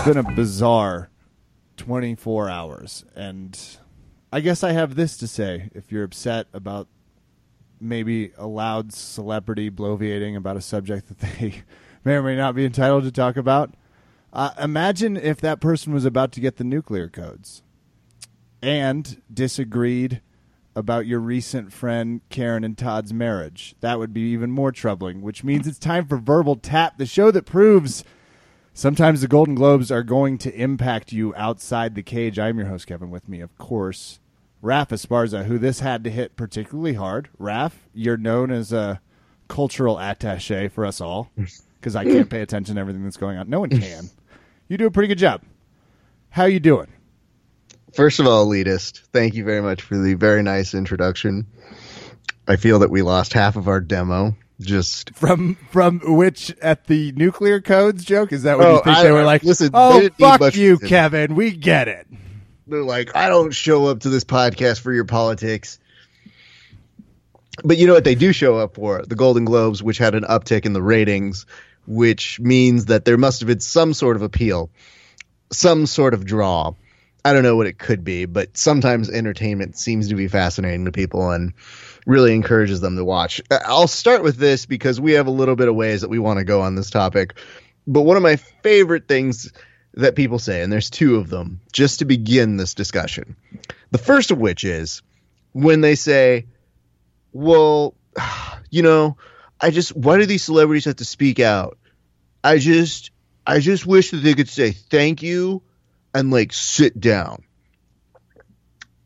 It's been a bizarre 24 hours. And I guess I have this to say if you're upset about maybe a loud celebrity bloviating about a subject that they may or may not be entitled to talk about. Uh, imagine if that person was about to get the nuclear codes and disagreed about your recent friend Karen and Todd's marriage. That would be even more troubling, which means it's time for Verbal Tap, the show that proves sometimes the Golden Globes are going to impact you outside the cage. I'm your host, Kevin, with me, of course, Raph Esparza, who this had to hit particularly hard. Raph, you're known as a cultural attache for us all because I can't pay attention to everything that's going on. No one can. You do a pretty good job. How you doing? First of all, elitist, thank you very much for the very nice introduction. I feel that we lost half of our demo. Just from from which at the nuclear codes joke is that what Oh, you think I- they were like? listen, oh fuck you, Kevin. We get it. they're like, I don't show up to this podcast for your politics. But you know what they do show up for? The Golden Globes, which had an uptick in the ratings, which means that there must have been some sort of appeal, some sort of draw. I don't know what it could be, but sometimes entertainment seems to be fascinating to people and really encourages them to watch. I- I'll start with this because we have a little bit of ways that we want to go on this topic. But one of my favorite things that people say, and there's two of them, just to begin this discussion. The first of which is when they say, well, you know, I just, why do these celebrities have to speak out? I just, I just wish that they could say thank you and like sit down.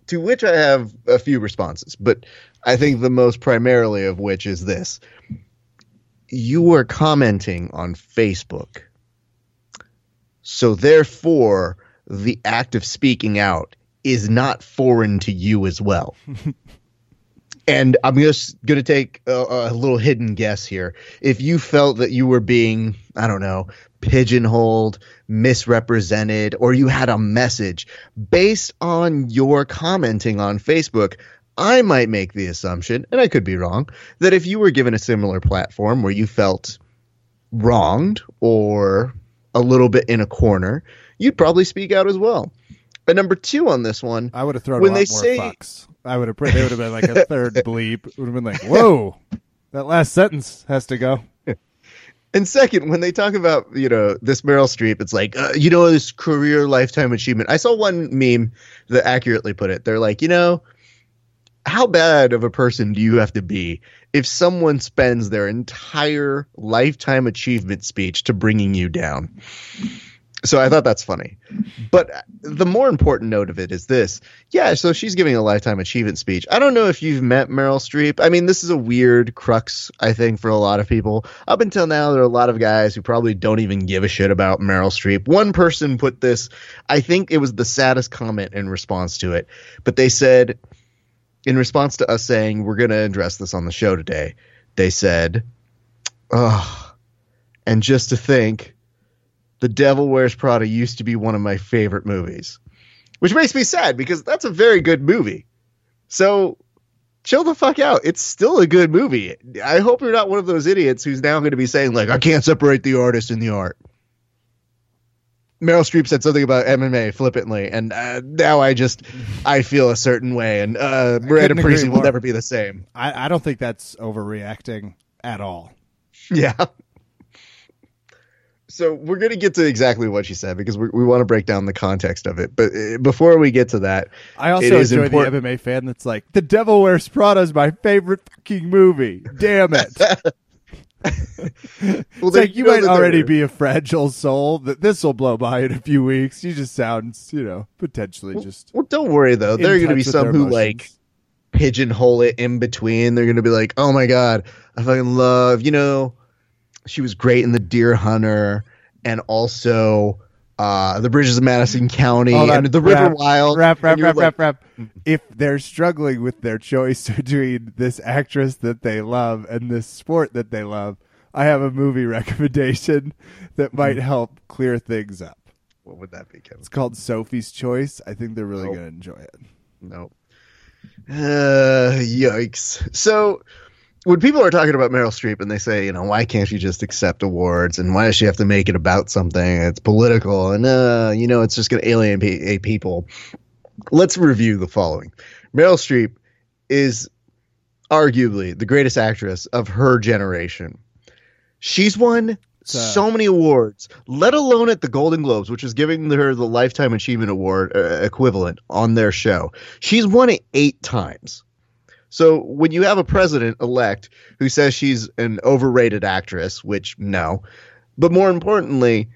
To which I have a few responses, but I think the most primarily of which is this. You were commenting on Facebook. So therefore, the act of speaking out is not foreign to you as well. and I'm just going to take a, a little hidden guess here. If you felt that you were being, I don't know, pigeonholed, misrepresented, or you had a message based on your commenting on Facebook, I might make the assumption, and I could be wrong, that if you were given a similar platform where you felt wronged or a little bit in a corner, you'd probably speak out as well. But number two on this one, I would have thrown When a lot they more say- fucks. I would have. They would have been like a third bleep. It would have been like, whoa, that last sentence has to go. and second, when they talk about you know this Meryl Streep, it's like uh, you know this career lifetime achievement. I saw one meme that accurately put it. They're like, you know, how bad of a person do you have to be if someone spends their entire lifetime achievement speech to bringing you down? So I thought that's funny. But the more important note of it is this. Yeah, so she's giving a lifetime achievement speech. I don't know if you've met Meryl Streep. I mean, this is a weird crux, I think, for a lot of people. Up until now, there are a lot of guys who probably don't even give a shit about Meryl Streep. One person put this, I think it was the saddest comment in response to it, but they said, in response to us saying, we're going to address this on the show today, they said, oh, and just to think, the Devil Wears Prada used to be one of my favorite movies, which makes me sad because that's a very good movie. So chill the fuck out. It's still a good movie. I hope you're not one of those idiots who's now going to be saying like I can't separate the artist and the art. Meryl Streep said something about MMA flippantly, and uh, now I just I feel a certain way, and uh, Miranda couldn't will never be the same. I, I don't think that's overreacting at all. Yeah. So we're going to get to exactly what she said because we, we want to break down the context of it. But uh, before we get to that, I also enjoy important- the MMA fan that's like, "The Devil Wears Prada is my favorite fucking movie." Damn it! well, it's like you might already be a fragile soul. That this will blow by in a few weeks. You just sounds, you know, potentially just. Well, don't worry though. There are going to be some who like pigeonhole it in between. They're going to be like, "Oh my god, I fucking love." You know, she was great in The Deer Hunter, and also uh, The Bridges of Madison County and The River rap, Wild. Rap, rap, rap, like, rap, rap. If they're struggling with their choice between this actress that they love and this sport that they love, I have a movie recommendation that Hmm. might help clear things up. What would that be, Kevin? It's called Sophie's Choice. I think they're really Nope. going to enjoy it. Nope. Uh, yikes. So when people are talking about Meryl Streep and they say, you know, why can't she just accept awards and why does she have to make it about something? It's political and, uh, you know, it's just going to alienate people. Let's review the following Meryl Streep is arguably the greatest actress of her generation. She's won so many awards, let alone at the Golden Globes, which is giving her the Lifetime Achievement Award uh, equivalent on their show. She's won it eight times. So when you have a president elect who says she's an overrated actress, which no, but more importantly,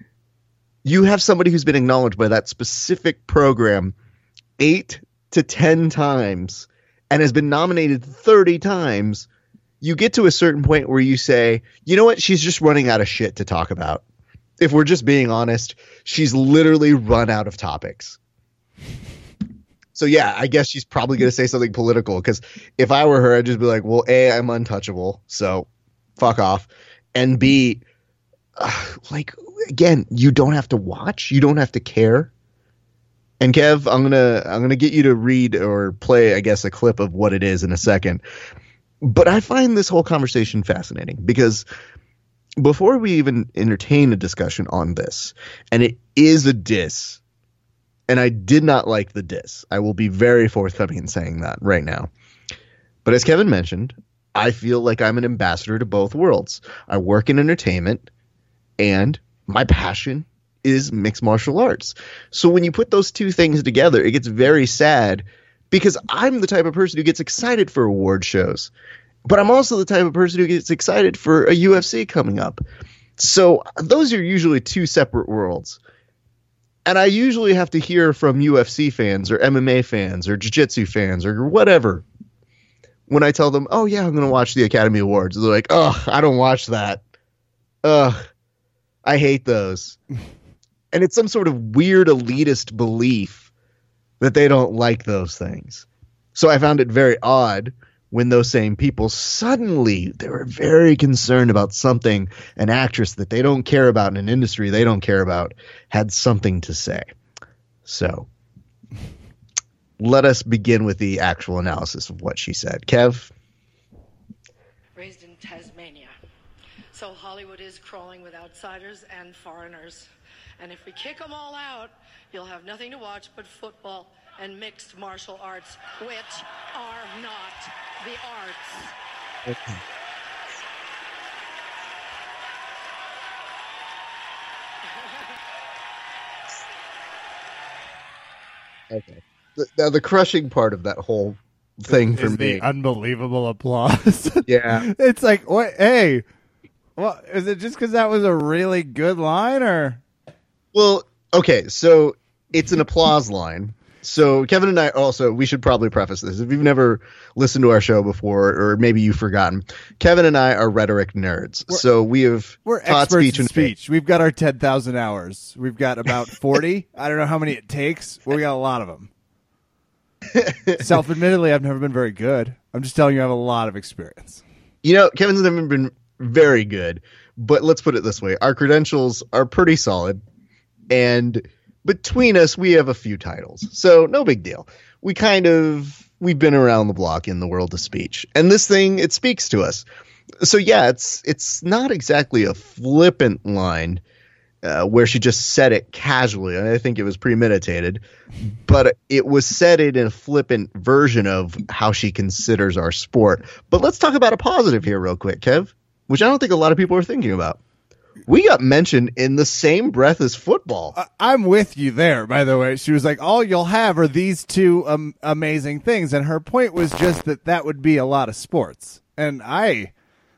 you have somebody who's been acknowledged by that specific program eight to 10 times and has been nominated 30 times, you get to a certain point where you say, you know what? She's just running out of shit to talk about. If we're just being honest, she's literally run out of topics. So yeah, I guess she's probably going to say something political because if I were her, I'd just be like, well, A, I'm untouchable. So fuck off. And B, uh, like, again, you don't have to watch. You don't have to care. And Kev, I'm gonna I'm gonna get you to read or play, I guess, a clip of what it is in a second. But I find this whole conversation fascinating because before we even entertain a discussion on this, and it is a diss and I did not like the diss. I will be very forthcoming in saying that right now. But as Kevin mentioned, I feel like I'm an ambassador to both worlds. I work in entertainment, and my passion is mixed martial arts. So when you put those two things together, it gets very sad because I'm the type of person who gets excited for award shows. But I'm also the type of person who gets excited for a UFC coming up. So those are usually two separate worlds. And I usually have to hear from UFC fans or MMA fans or Jiu Jitsu fans or whatever when I tell them, oh, yeah, I'm going to watch the Academy Awards. They're like, oh, I don't watch that. Ugh, I hate those. and it's some sort of weird elitist belief that they don't like those things. So I found it very odd when those same people suddenly they were very concerned about something an actress that they don't care about in an industry they don't care about had something to say. So let us begin with the actual analysis of what she said. Kev? Raised in tasmania. So hollywood is crawling with outsiders and foreigners. And if we kick them all out you'll have nothing to watch but football and mixed martial arts, which are not the arts. Okay. okay. The, now the crushing part of that whole thing for is me, the unbelievable applause. yeah, it's like, what? Hey, well, is it just because that was a really good line, or? Well, okay, so it's an applause line, so Kevin and I also we should probably preface this. If you've never listened to our show before, or maybe you've forgotten, Kevin and I are rhetoric nerds. We're, so we have we're taught experts speech in and speech. We've got our ten thousand hours. We've got about forty. I don't know how many it takes. Well, we got a lot of them. Self admittedly, I've never been very good. I'm just telling you, I have a lot of experience. You know, Kevin's never been very good, but let's put it this way: our credentials are pretty solid, and between us, we have a few titles, so no big deal. We kind of we've been around the block in the world of speech, and this thing it speaks to us. So yeah, it's it's not exactly a flippant line uh, where she just said it casually. I think it was premeditated, but it was said it in a flippant version of how she considers our sport. But let's talk about a positive here, real quick, Kev, which I don't think a lot of people are thinking about we got mentioned in the same breath as football. I- am with you there, by the way. She was like, all you'll have are these two um, amazing things. And her point was just that that would be a lot of sports. And I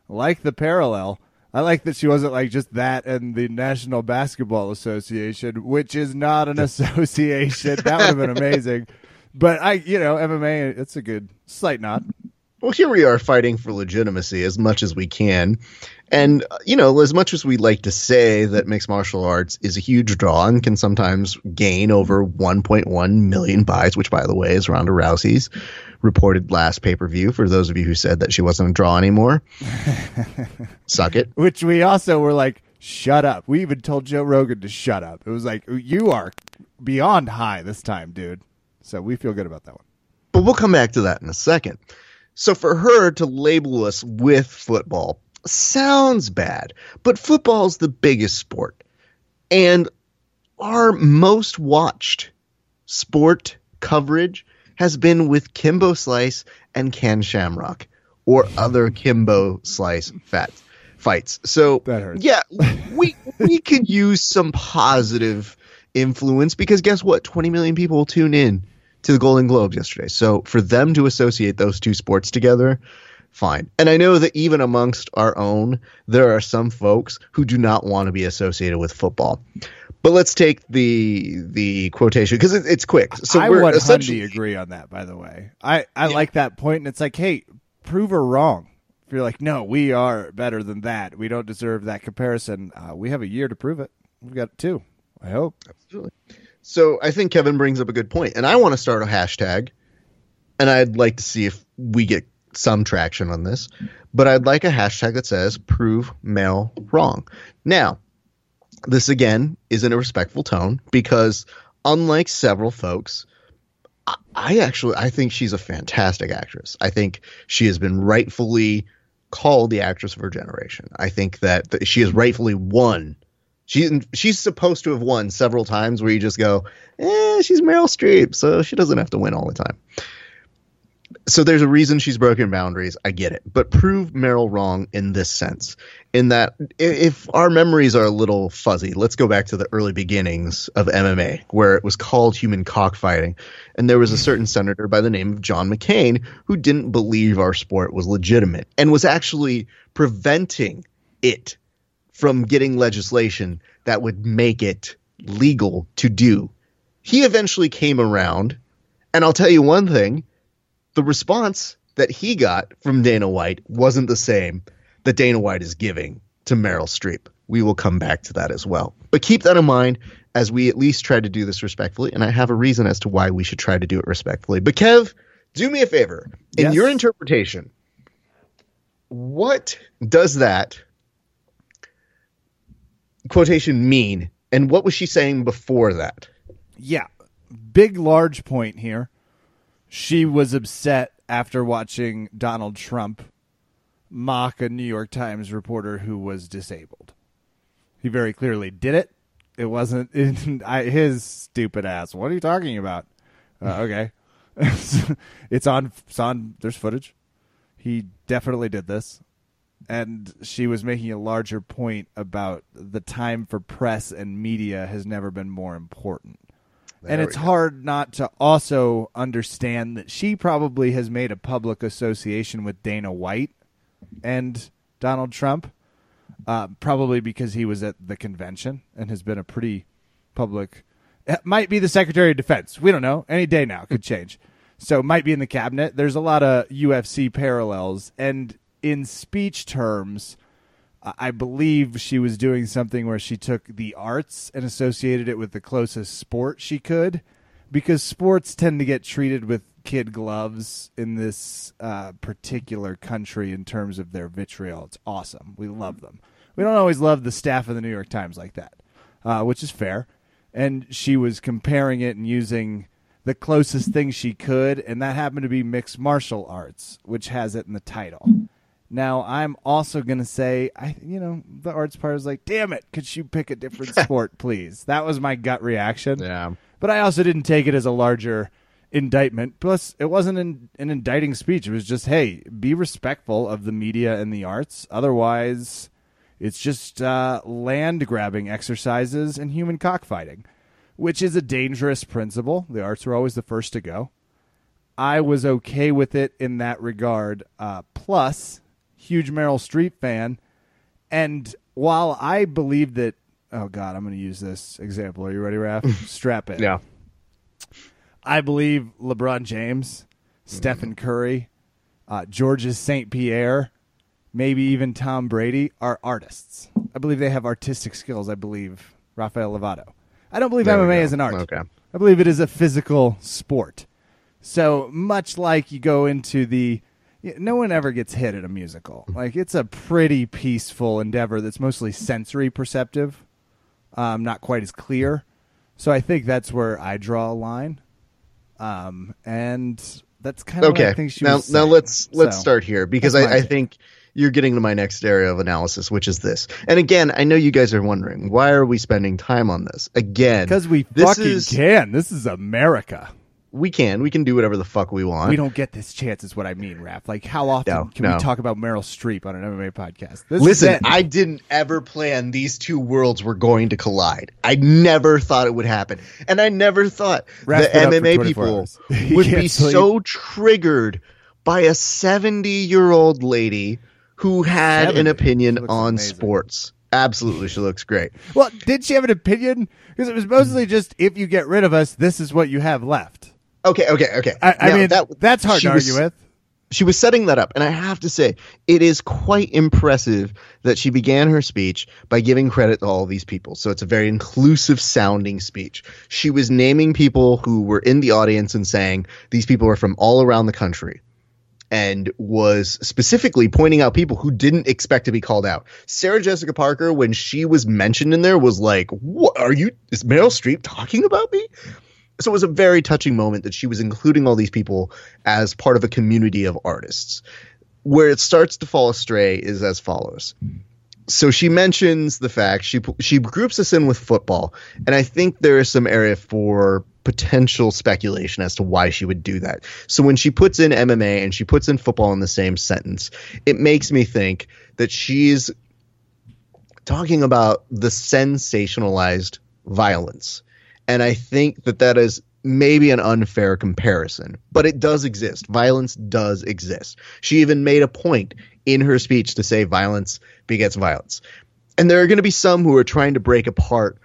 like the parallel. I like that she wasn't like just that and the National Basketball Association, which is not an association. that would have been amazing. But I, you know, MMA, it's a good slight nod. Well, here we are fighting for legitimacy as much as we can. And, uh, you know, as much as we like to say that mixed martial arts is a huge draw and can sometimes gain over 1.1 million buys, which, by the way, is Ronda Rousey's reported last pay per view for those of you who said that she wasn't a draw anymore. Suck it. Which we also were like, shut up. We even told Joe Rogan to shut up. It was like, you are beyond high this time, dude. So we feel good about that one. But we'll come back to that in a second. So for her to label us with football sounds bad, but football's the biggest sport. And our most watched sport coverage has been with Kimbo Slice and Ken Shamrock or other Kimbo Slice fat fights. So yeah, we we could use some positive influence because guess what? 20 million people will tune in to the Golden Globes yesterday. So for them to associate those two sports together, fine. And I know that even amongst our own, there are some folks who do not want to be associated with football. But let's take the the quotation because it, it's quick. So I we're would essentially agree on that. By the way, I I like that point, and it's like, hey, prove her wrong. If you're like, no, we are better than that. We don't deserve that comparison. Uh, we have a year to prove it. We've got two. I hope. Absolutely. So I think Kevin brings up a good point, and I want to start a hashtag, and I'd like to see if we get some traction on this. But I'd like a hashtag that says "prove Mel wrong." Now, this again is in a respectful tone because, unlike several folks, I- actually I think she's a fantastic actress. I think she has been rightfully called the actress of her generation. I think that th- she has rightfully won she she's supposed to have won several times where you just go, eh, she's Meryl Streep, so she doesn't have to win all the time. So there's a reason she's broken boundaries. I get it, but prove Meryl wrong in this sense, in that if our memories are a little fuzzy, let's go back to the early beginnings of MMA, where it was called human cockfighting, and there was a certain senator by the name of John McCain who didn't believe our sport was legitimate and was actually preventing it from getting legislation that would make it legal to do. He eventually came around, and I'll tell you one thing the response that he got from Dana White wasn't the same that Dana White is giving to Meryl Streep. We will come back to that as well. But keep that in mind as we at least try to do this respectfully, and I have a reason as to why we should try to do it respectfully. But Kev, do me a favor. In Yes. your interpretation, what does that quotation mean? And what was she saying before that? Yeah. Big, large point here. She was upset after watching Donald Trump mock a New York Times reporter who was disabled. He very clearly did it. It wasn't in, I, his stupid ass. What are you talking about? Uh, okay. it's on, it's on, there's footage. He definitely did this. And she was making a larger point about the time for press and media has never been more important and it's go. hard not to also understand that she probably has made a public association with Dana White and Donald Trump, uh, probably because he was at the convention and has been a pretty public. It might be the Secretary of Defense. We don't know. Any day now could change. So might be in the cabinet. There's a lot of UFC parallels, and in speech terms, I believe she was doing something where she took the arts and associated it with the closest sport she could, because sports tend to get treated with kid gloves in this uh, particular country in terms of their vitriol. It's awesome. We love them. We don't always love the staff of the New York Times like that, uh, which is fair. And she was comparing it and using the closest thing she could, and that happened to be mixed martial arts, which has it in the title. Now, I'm also going to say, I, you know, the arts part is like, damn it, could you pick a different sport, please? That was my gut reaction. Yeah. But I also didn't take it as a larger indictment. Plus, it wasn't an, an indicting speech. It was just, hey, be respectful of the media and the arts. Otherwise, it's just uh, land grabbing exercises and human cockfighting, which is a dangerous principle. The arts are always the first to go. I was okay with it in that regard. Uh, plus, huge Meryl Streep fan. And while I believe that, oh God, I'm going to use this example. Are you ready, Raph? Strap in. Yeah. I believe LeBron James, Stephen Curry, uh, Georges St. Pierre, maybe even Tom Brady are artists. I believe they have artistic skills. I believe Rafael Lovato. I don't believe There MMA is an art. Okay. I believe it is a physical sport. So much like you go into the, no one ever gets hit at a musical. Like it's a pretty peaceful endeavor that's mostly sensory perceptive, um, not quite as clear. So I think that's where I draw a line. Um, and That's kind of okay. I think she now, was now saying. let's let's So, start here because I, I think you're getting to my next area of analysis, which is this. And again, I know you guys are wondering why are we spending time on this again? because we this fucking is- can. This is America. We can we can do whatever the fuck we want. We don't get this chance, is what I mean, Raph. Like, how often No, can no. we talk about Meryl Streep on an MMA podcast? This Listen. I didn't ever plan these two worlds were going to collide. I never thought it would happen. And I never thought Raph's the been up for MMA people would be so triggered by a 70 year old lady who had 70. an opinion on amazing. sports. Absolutely, she looks great. Well, did she have an opinion? Because it was mostly just if you get rid of us, this is what you have left. Okay, okay, okay. I, I Now, mean, that- that's hard to was- argue with. she was setting that up and i have to say it is quite impressive that she began her speech by giving credit to all these people so it's a very inclusive sounding speech she was naming people who were in the audience and saying these people are from all around the country and was specifically pointing out people who didn't expect to be called out. Sarah Jessica Parker, when she was mentioned in there, was like, "What are you? Is Meryl Streep talking about me?" So it was a very touching moment that she was including all these people as part of a community of artists. Where it starts to fall astray is as follows. So she mentions the fact she she groups us in with football, and I think there is some area for potential speculation as to why she would do that. So when she puts in MMA and she puts in football in the same sentence, it makes me think that she's talking about the sensationalized violence. And I think that that is maybe an unfair comparison, but it does exist. Violence does exist. She even made a point in her speech to say violence begets violence. And there are going to be some who are trying to break apart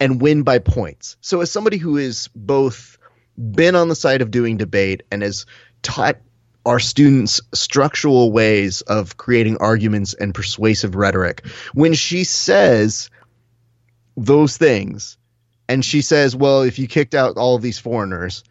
and win by points. So, as somebody who is both been on the side of doing debate and has taught our students structural ways of creating arguments and persuasive rhetoric, when she says those things, and she says, well, if you kicked out all of these foreigners,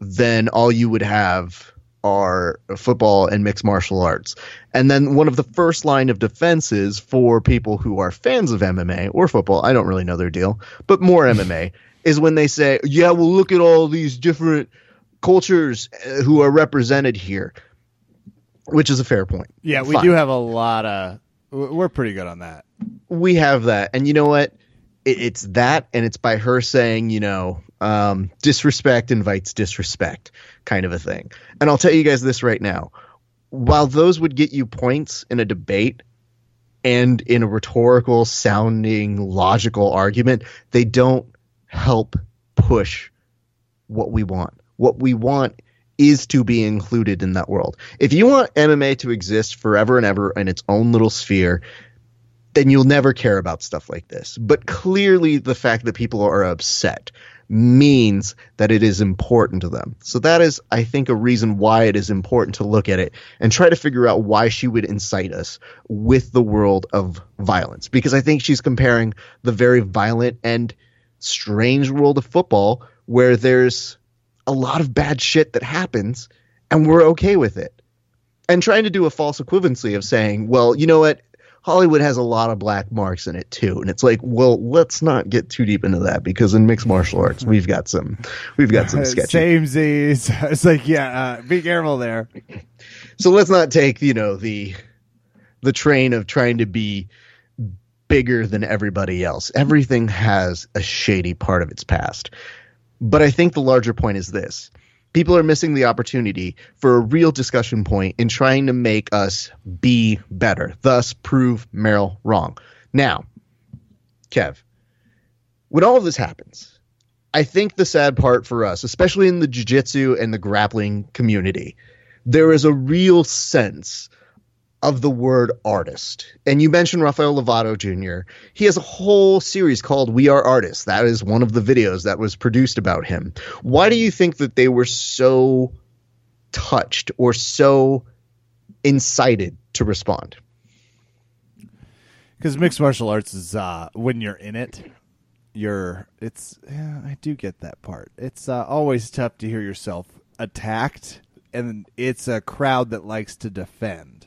then all you would have are football and mixed martial arts. And then one of the first line of defenses for people who are fans of MMA or football, I don't really know their deal, but more MMA, is when they say, yeah, well, look at all these different cultures uh, who are represented here, which is a fair point. Yeah, we Fine. do have a lot of. We're pretty good on that. we have that and you know what it, it's that and it's by her saying you know um, disrespect invites disrespect kind of a thing. And i'll tell you guys this right now. While those would get you points in a debate and in a rhetorical sounding logical argument they don't help push what we want. What we want is to be included in that world. If you want mma to exist forever and ever in its own little sphere then you'll never care about stuff like this. But clearly, the fact that people are upset means that it is important to them. So, that is, I think, a reason why it is important to look at it and try to figure out why she would incite us with the world of violence. Because I think she's comparing the very violent and strange world of football where there's a lot of bad shit that happens and we're okay with it. And trying to do a false equivalency of saying, well, you know what? Hollywood has a lot of black marks in it too, and it's like, well, let's not get too deep into that because in mixed martial arts, we've got some, we've got some sketchy. Same Z's. It's like, yeah, uh, be careful there. So let's not take you know the the train of trying to be bigger than everybody else. Everything has a shady part of its past, but I think the larger point is this: people are missing the opportunity for a real discussion point in trying to make us be better, thus prove Meryl wrong. Now, Kev, when all of this happens, I think the sad part for us, especially in the jiu-jitsu and the grappling community, there is a real sense of the word artist. And you mentioned Rafael Lovato Jr. He has a whole series called We Are Artists. That is one of the videos that was produced about him. Why do you think that they were so touched or so incited to respond? Because mixed martial arts is uh, when you're in it, you're. It's. Yeah, I do get that part. It's uh, always tough to hear yourself attacked, and it's a crowd that likes to defend.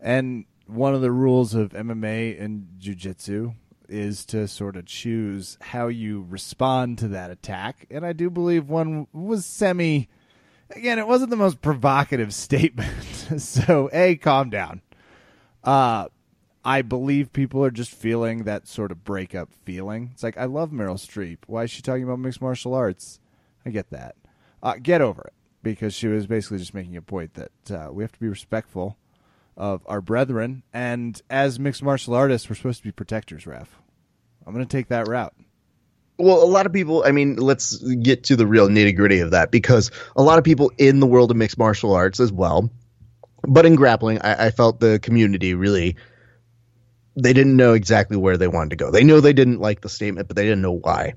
And one of the rules of MMA and jiu-jitsu is to sort of choose how you respond to that attack. And I do believe one was semi Again, it wasn't the most provocative statement. so, A, calm down. Uh, I believe people are just feeling that sort of breakup feeling. It's like, I love Meryl Streep. Why is she talking about mixed martial arts? I get that. Uh, get over it because she was basically just making a point that uh, we have to be respectful of our brethren. And as mixed martial artists, we're supposed to be protectors, Raph. I'm going to take that route. Well, a lot of people, I mean, let's get to the real nitty gritty of that because a lot of people in the world of mixed martial arts as well, but in grappling, I, I felt the community really, they didn't know exactly where they wanted to go. They know they didn't like the statement, but they didn't know why.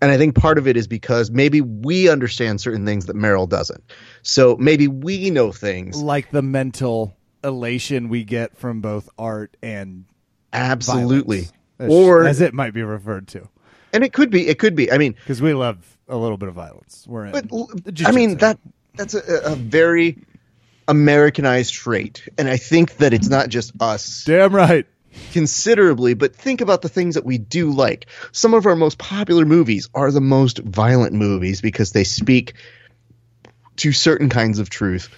And I think part of it is because maybe we understand certain things that Meryl doesn't. So maybe we know things like the mental elation we get from both art and absolutely, violence, or as it might be referred to and it could be. It could be. I mean, because we love a little bit of violence. We're in. But, I mean that that's a, a, very Americanized trait, and I think that it's not just us. Damn right. Considerably, but think about the things that we do like. Some of our most popular movies are the most violent movies because they speak to certain kinds of truth.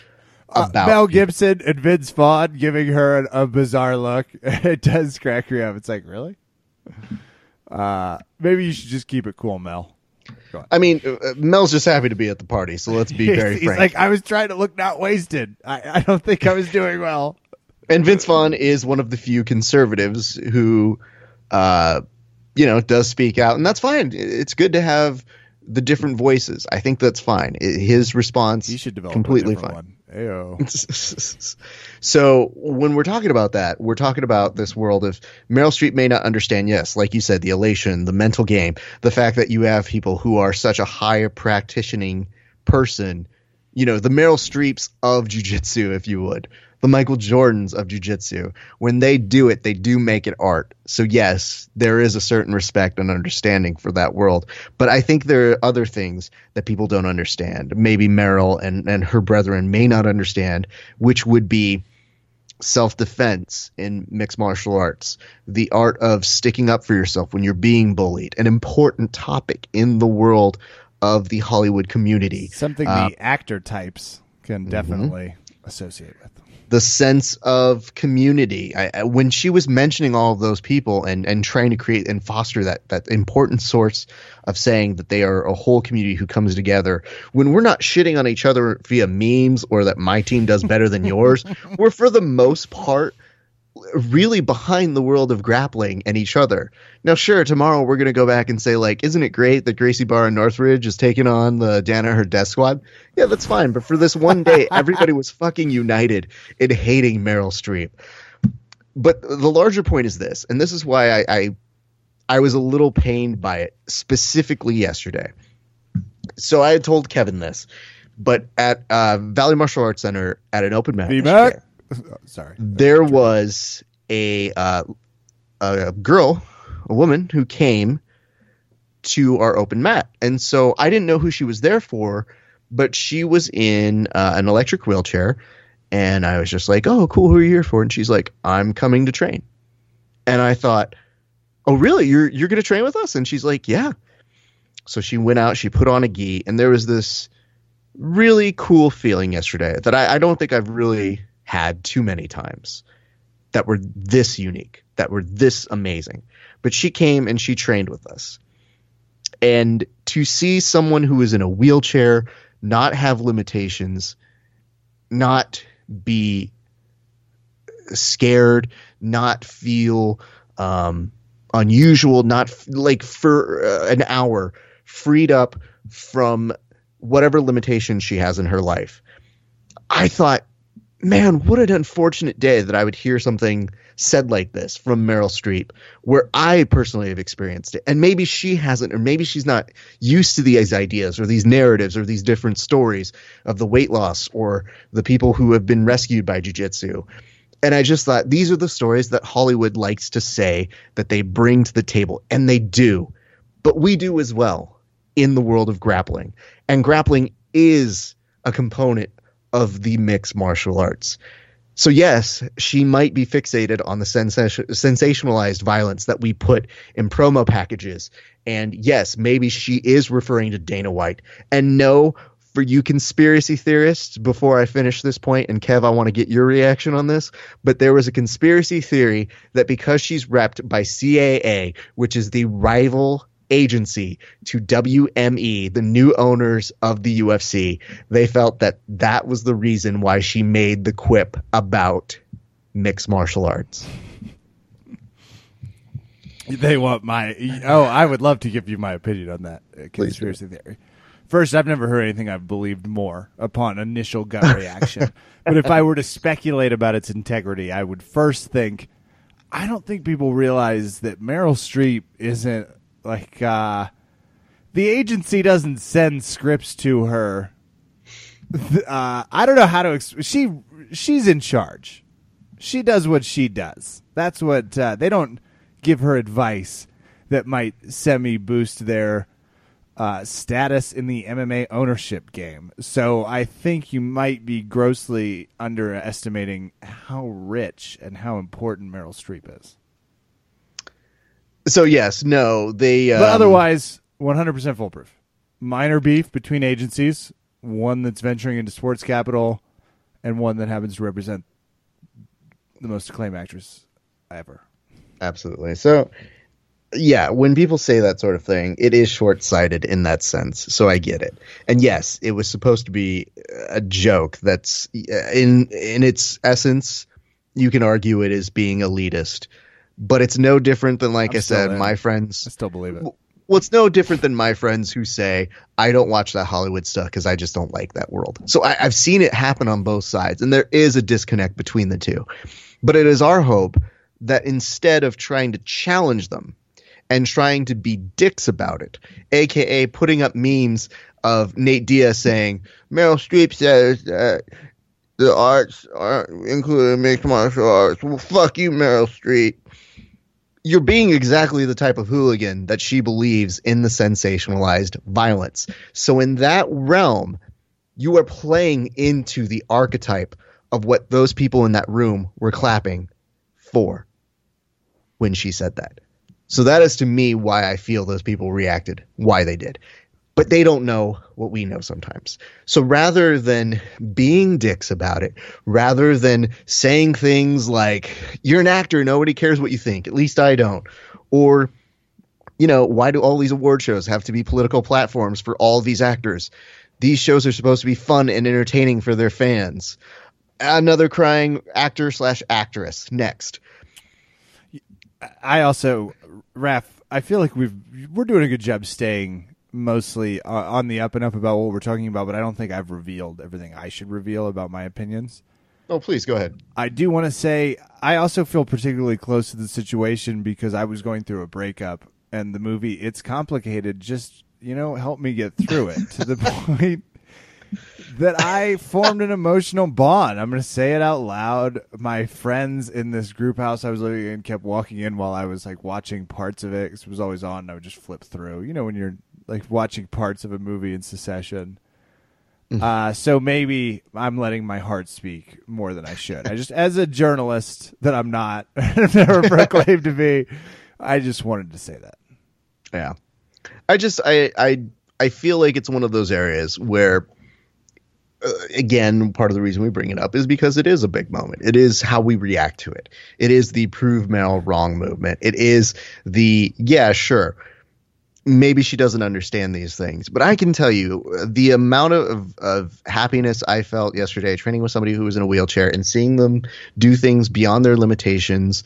Uh, about uh, Mel Gibson and Vince Vaughn giving her an, a bizarre look. It does crack me up. It's like, really? Uh, maybe you should just keep it cool, Mel. I mean, uh, uh, Mel's just happy to be at the party, so let's be very he's, frank. like, I was trying to look not wasted. I, I don't think I was doing well. And Vince Vaughn is one of the few conservatives who, uh, you know, does speak out, and that's fine. It's good to have the different voices. I think that's fine. His response, he should develop completely fine. One. Ayo. so when we're talking about that, we're talking about this world of Meryl Streep may not understand. Yes, like you said, the elation, the mental game, the fact that you have people who are such a higher practicing person. You know, the Meryl Streeps of jujitsu, if you would, the Michael Jordans of jujitsu. When they do it, they do make it art. So yes, there is a certain respect and understanding for that world. But I think there are other things that people don't understand. Maybe Meryl and, and her brethren may not understand, which would be self defense in mixed martial arts, the art of sticking up for yourself when you're being bullied, an important topic in the world of the Hollywood community. Something uh, the actor types can mm-hmm. definitely mm-hmm. associate with the sense of community. I, when she was mentioning all of those people and, and trying to create and foster that that important source of saying that they are a whole community who comes together, when we're not shitting on each other via memes or that my team does better than yours, we're for the most part really behind the world of grappling and each other. Now, sure, tomorrow we're going to go back and say, like, isn't it great that Gracie Barra and Northridge is taking on the Danaher Death Squad? Yeah, that's fine. But for this one day, everybody was fucking united in hating Meryl Streep. But the larger point is this, and this is why I, I, I was a little pained by it specifically yesterday. So I had told Kevin this, but at uh, Valley Martial Arts Center at an open match. Sorry. There was a uh, a girl, a woman who came to our open mat, and so I didn't know who she was there for, but she was in uh, an electric wheelchair, and I was just like, "Oh, cool, who are you here for?" And she's like, "I'm coming to train," and I thought, "Oh, really? You're you're gonna train with us?" And she's like, "Yeah." So she went out, she put on a gi, and there was this really cool feeling yesterday that I, I don't think I've really had too many times that were this unique, that were this amazing. But she came and she trained with us. And to see someone who is in a wheelchair not have limitations, not be scared, not feel um, unusual, not f- like for uh, an hour freed up from whatever limitation she has in her life. I thought man, what an unfortunate day that I would hear something said like this from Meryl Streep, where I personally have experienced it. And maybe she hasn't, or maybe she's not used to these ideas or these narratives or these different stories of the weight loss or the people who have been rescued by jujitsu. And I just thought these are the stories that Hollywood likes to say that they bring to the table, and they do. But we do as well in the world of grappling. And grappling is a component of the mixed martial arts. So yes, she might be fixated on the sensationalized violence that we put in promo packages. And yes, maybe she is referring to Dana White. And no, for you conspiracy theorists, before I finish this point, and Kev, I want to get your reaction on this, but there was a conspiracy theory that because she's repped by CAA, which is the rival agency to WME, the new owners of the UFC, they felt that that was the reason why she made the quip about mixed martial arts. They want my. Oh, I would love to give you my opinion on that uh, conspiracy theory. First, I've never heard anything I've believed more upon initial gut reaction. but if I were to speculate about its integrity, I would first think I don't think people realize that Meryl Streep isn't like uh, the agency doesn't send scripts to her. Uh, I don't know how to. Ex- she she's in charge. She does what she does. That's what uh, they don't give her advice that might semi boost their uh, status in the MMA ownership game. So I think you might be grossly underestimating how rich and how important Meryl Streep is. So yes, no, they. Um, But otherwise, 100% foolproof. Minor beef between agencies, one that's venturing into sports capital, and one that happens to represent the most acclaimed actress ever. absolutely. So yeah, when people say that sort of thing, it is short sighted in that sense. So I get it. And yes, it was supposed to be a joke. That's in in its essence, you can argue it as being elitist, but it's no different than like I'm I said, my friends. I still believe it. Well, it's no different than my friends who say I don't watch that Hollywood stuff because I just don't like that world. So I, I've seen it happen on both sides, and there is a disconnect between the two. But it is our hope that instead of trying to challenge them and trying to be dicks about it, aka putting up memes of Nate Diaz saying Meryl Streep says that the arts are including mixed martial arts. Well, fuck you, Meryl Streep you're being exactly the type of hooligan that she believes in the sensationalized violence. So in that realm, you are playing into the archetype of what those people in that room were clapping for when she said that. So that is to me why I feel those people reacted, why they did. But they don't know what we know sometimes. So rather than being dicks about it, rather than saying things like, you're an actor, nobody cares what you think, at least I don't, or, you know, why do all these award shows have to be political platforms for all these actors? These shows are supposed to be fun and entertaining for their fans. Another crying actor slash actress. Next. I also, Raph, I feel like we've we're doing a good job staying mostly uh, on the up and up about what we're talking about, but I don't think I've revealed everything I should reveal about my opinions. Oh, please go ahead. I do want to say I also feel particularly close to the situation because I was going through a breakup and the movie It's Complicated just, you know, helped me get through it to the point that I formed an emotional bond. I'm going to say it out loud. My friends in this group house I was living in kept walking in while I was like watching parts of it 'cause it was always on and I would just flip through. You know, when you're like watching parts of a movie in succession. Uh, so maybe I'm letting my heart speak more than I should. I just, as a journalist that I'm not, I've never proclaimed to be, I just wanted to say that. Yeah. I just I I I feel like it's one of those areas where uh, again, part of the reason we bring it up is because it is a big moment. It is how we react to it. It is the prove Meryl wrong movement. It is the yeah, sure. Maybe she doesn't understand these things, but I can tell you uh, the amount of, of happiness I felt yesterday training with somebody who was in a wheelchair and seeing them do things beyond their limitations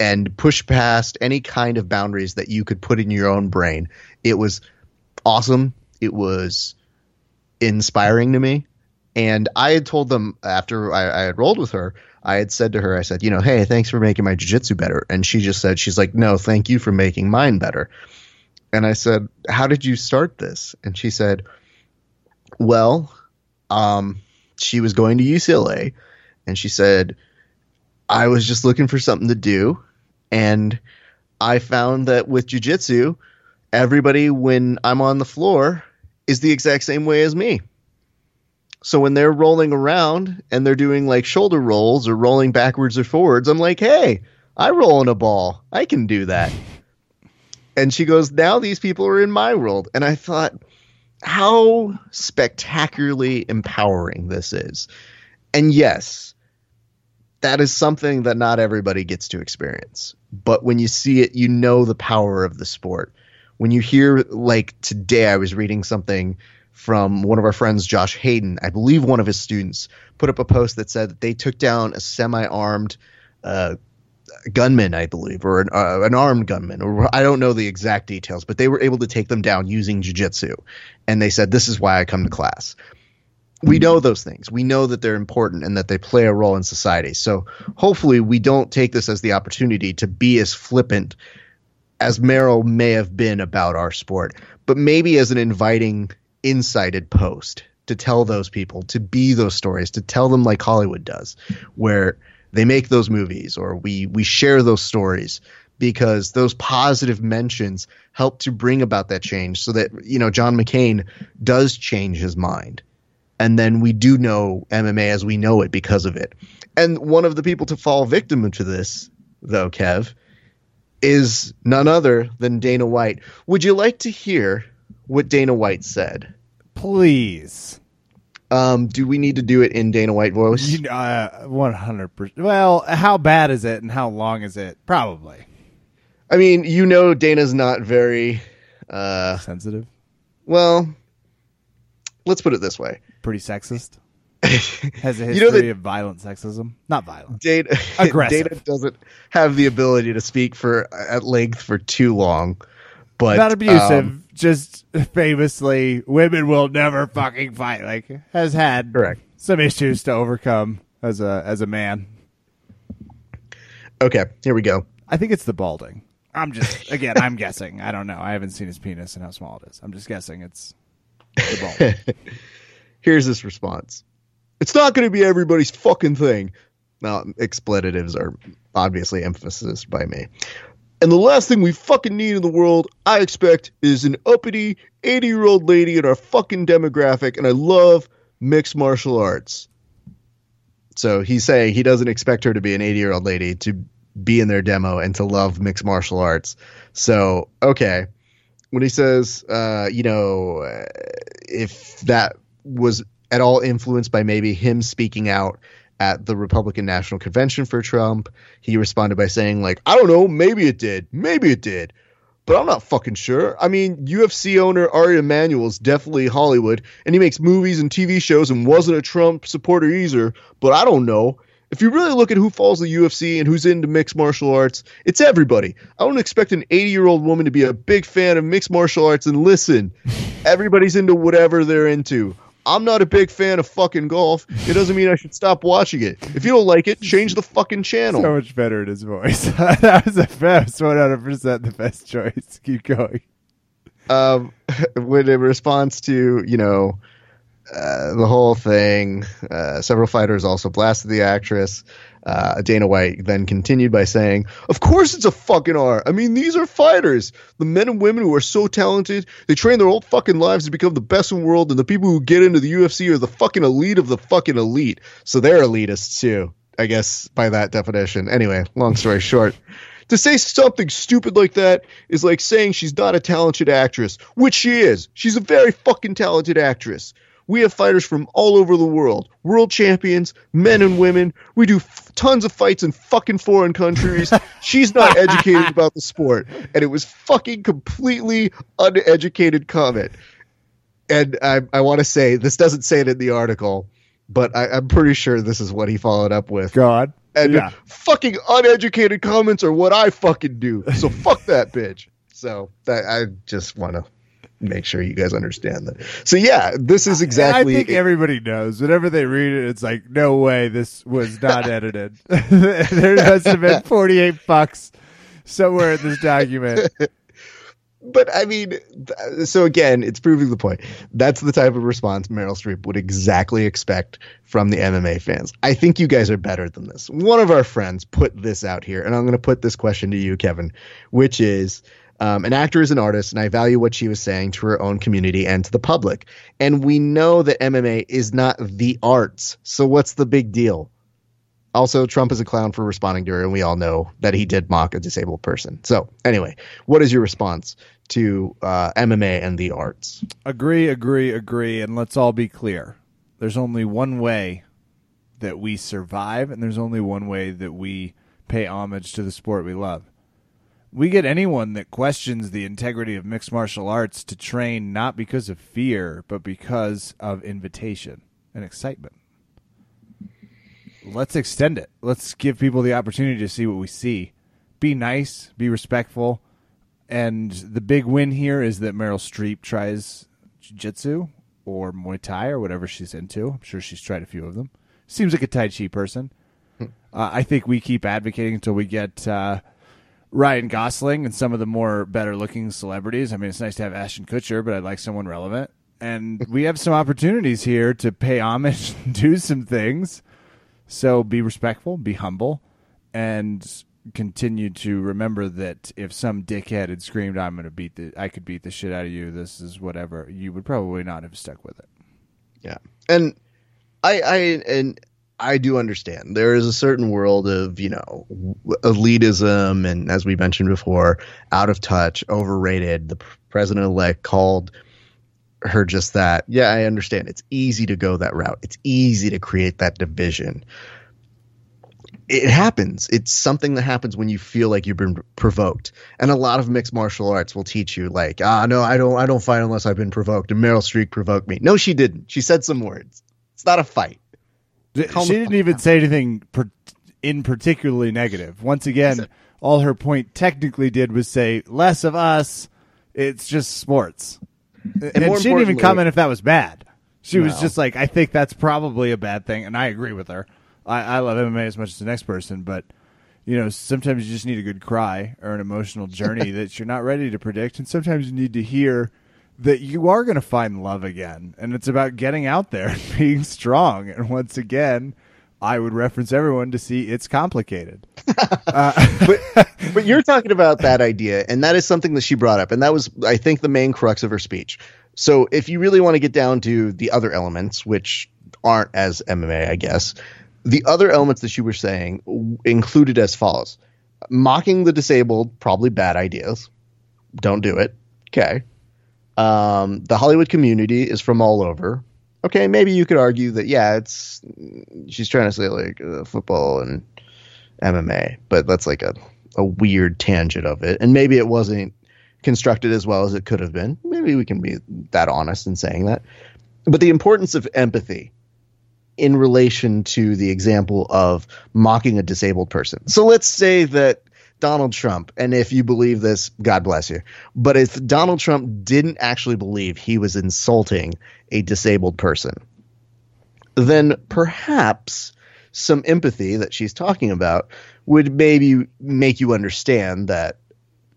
and push past any kind of boundaries that you could put in your own brain. It was awesome. It was inspiring to me. And I had told them after I, I had rolled with her, I had said to her, I said, you know, hey, thanks for making my jujitsu better. And she just said, she's like, no, thank you for making mine better. And I said, how did you start this? And she said, well, um, she was going to UCLA and she said, I was just looking for something to do. And I found that with jujitsu, everybody, when I'm on the floor, is the exact same way as me. So when they're rolling around and they're doing like shoulder rolls or rolling backwards or forwards, I'm like, hey, I roll in a ball. I can do that. And she goes, now these people are in my world. And I thought, how spectacularly empowering this is. And yes, that is something that not everybody gets to experience. But when you see it, you know the power of the sport. When you hear, like today, I was reading something from one of our friends, Josh Hayden. I believe one of his students put up a post that said that they took down a semi armed uh, gunman, I believe, or an, uh, an armed gunman, or I don't know the exact details, but they were able to take them down using jujitsu. And they said, This is why I come to class. We know those things. We know that they're important and that they play a role in society. So hopefully, we don't take this as the opportunity to be as flippant as Meryl may have been about our sport, but maybe as an inviting, incited post to tell those people, to be those stories, to tell them like Hollywood does, where they make those movies or we we share those stories because those positive mentions help to bring about that change so that you know John McCain does change his mind and then we do know MMA as we know it because of it. And one of the people to fall victim to this though Kev is none other than Dana White. Would you like to hear what Dana White said? Please. Um, do we need to do it in Dana White voice? You know, uh, one hundred percent. Well, how bad is it, and how long is it? Probably I mean, you know, Dana's not very. Uh, sensitive, well, let's put it this way: pretty sexist. Has a history You know that- of violent sexism. Not violent. Dana, Aggressive. Dana doesn't have the ability to speak for at length for too long, but Not abusive. um, just famously, women will never fucking fight. Like has had Correct. some issues to overcome as a as a man. okay, here we go. I think it's the balding. I'm just again. I'm guessing. I don't know. I haven't seen his penis and how small it is. I'm just guessing it's the balding. Here's this response. It's not going to be everybody's fucking thing. Now, expletives are obviously emphasized by me. And the last thing we fucking need in the world, I expect, is an uppity 80 year old lady in our fucking demographic. And I love mixed martial arts. So he's saying he doesn't expect her to be an 80 year old lady to be in their demo and to love mixed martial arts. So, okay. When he says, uh, you know, uh, if that was at all influenced by maybe him speaking out at the Republican National Convention for Trump, he responded by saying, like, I don't know, maybe it did, maybe it did, but I'm not fucking sure. I mean, UFC owner Ari Emanuel is definitely Hollywood, and he makes movies and TV shows and wasn't a Trump supporter either, but I don't know. If you really look at who follows the UFC and who's into mixed martial arts, it's everybody. I don't expect an 80 year old woman to be a big fan of mixed martial arts and listen. Everybody's into whatever they're into. I'm not a big fan of fucking golf. It doesn't mean I should stop watching it. If you don't like it, change the fucking channel. so much better in his voice. that was the best. One hundred percent the best choice. Keep going. um, with a response to you know uh, the whole thing, uh, several fighters also blasted the actress. Uh, Dana White then continued by saying, "Of course, it's a fucking R. I mean, these are fighters. The men and women who are so talented, they train their whole fucking lives to become the best in the world, and the people who get into the UFC are the fucking elite of the fucking elite. So they're elitists too, I guess, by that definition. Anyway, long story short." To say something stupid like that is like saying she's not a talented actress, which she is. She's a very fucking talented actress. We have fighters from all over the world, world champions, men and women. We do f- tons of fights in fucking foreign countries. She's not educated about the sport, and it was fucking completely uneducated comment. And I, I want to say this doesn't say it in the article, but I, I'm pretty sure this is what he followed up with. God. And yeah. fucking uneducated comments are what I fucking do. So fuck that bitch. So that I just want to make sure you guys understand that. So yeah, this is exactly. I think everybody knows. Whenever they read it, it's like, no way, this was not edited. there must have been forty-eight bucks somewhere in this document. but I mean, th- so again, it's proving the point. That's the type of response Meryl Streep would exactly expect from the MMA fans. I think you guys are better than this. One of our friends put this out here, and I'm going to put this question to you, Kevin, which is. Um, an actor is an artist, and I value what she was saying to her own community and to the public. And we know that MMA is not the arts. So what's the big deal? Also, Trump is a clown for responding to her, and we all know that he did mock a disabled person. So, anyway, what is your response to uh, MMA and the arts? Agree, agree, agree, and let's all be clear. There's only one way that we survive, and there's only one way that we pay homage to the sport we love. We get anyone that questions the integrity of mixed martial arts to train not because of fear, but because of invitation and excitement. Let's extend it. Let's give people the opportunity to see what we see. Be nice, be respectful. And the big win here is that Meryl Streep tries jiu-jitsu or Muay Thai or whatever she's into. I'm sure she's tried a few of them. Seems like a Tai Chi person. Uh, I think we keep advocating until we get uh, Ryan Gosling and some of the more better looking celebrities. I mean, it's nice to have Ashton Kutcher, but I'd like someone relevant. And we have some opportunities here to pay homage, and do some things. So be respectful, be humble, and continue to remember that if some dickhead had screamed, "I'm going to beat the, I could beat the shit out of you," this is whatever, you would probably not have stuck with it. Yeah, and I, I, and I do understand there is a certain world of you know elitism and as we mentioned before, out of touch, overrated. The president elect called her just that. Yeah, I understand. It's easy to go that route. It's easy to create that division. It happens. It's something that happens when you feel like you've been provoked. And a lot of mixed martial arts will teach you like, ah, no, I don't I don't fight unless I've been provoked. And Meryl Streep provoked me. No, she didn't. She said some words. It's not a fight. She didn't even say anything per- in particularly negative. Once again, all her point technically did was say less of us. It's just sports. And, and she didn't even comment if that was bad. She no. was just like, I think that's probably a bad thing, and I agree with her. I, I love MMA as much as the next person, but you know, sometimes you just need a good cry or an emotional journey that you're not ready to predict, and sometimes you need to hear that you are going to find love again, and it's about getting out there and being strong. And once again, I would reference everyone to see it's complicated. uh, but but you're talking about that idea, and that is something that she brought up, and that was I think the main crux of her speech. So if you really want to get down to the other elements, which aren't as MMA, I guess, the other elements that she was saying included as follows: mocking the disabled, probably bad ideas. Don't do it. Okay. Um, the Hollywood community is from all over okay, maybe you could argue that yeah, it's she's trying to say like uh, football and MMA, but that's like a a weird tangent of it, and maybe it wasn't constructed as well as it could have been. Maybe we can be that honest in saying that. But the importance of empathy in relation to the example of mocking a disabled person. So let's say that Donald Trump, and if you believe this, God bless you. But if Donald Trump didn't actually believe he was insulting a disabled person, then perhaps some empathy that she's talking about would maybe make you understand that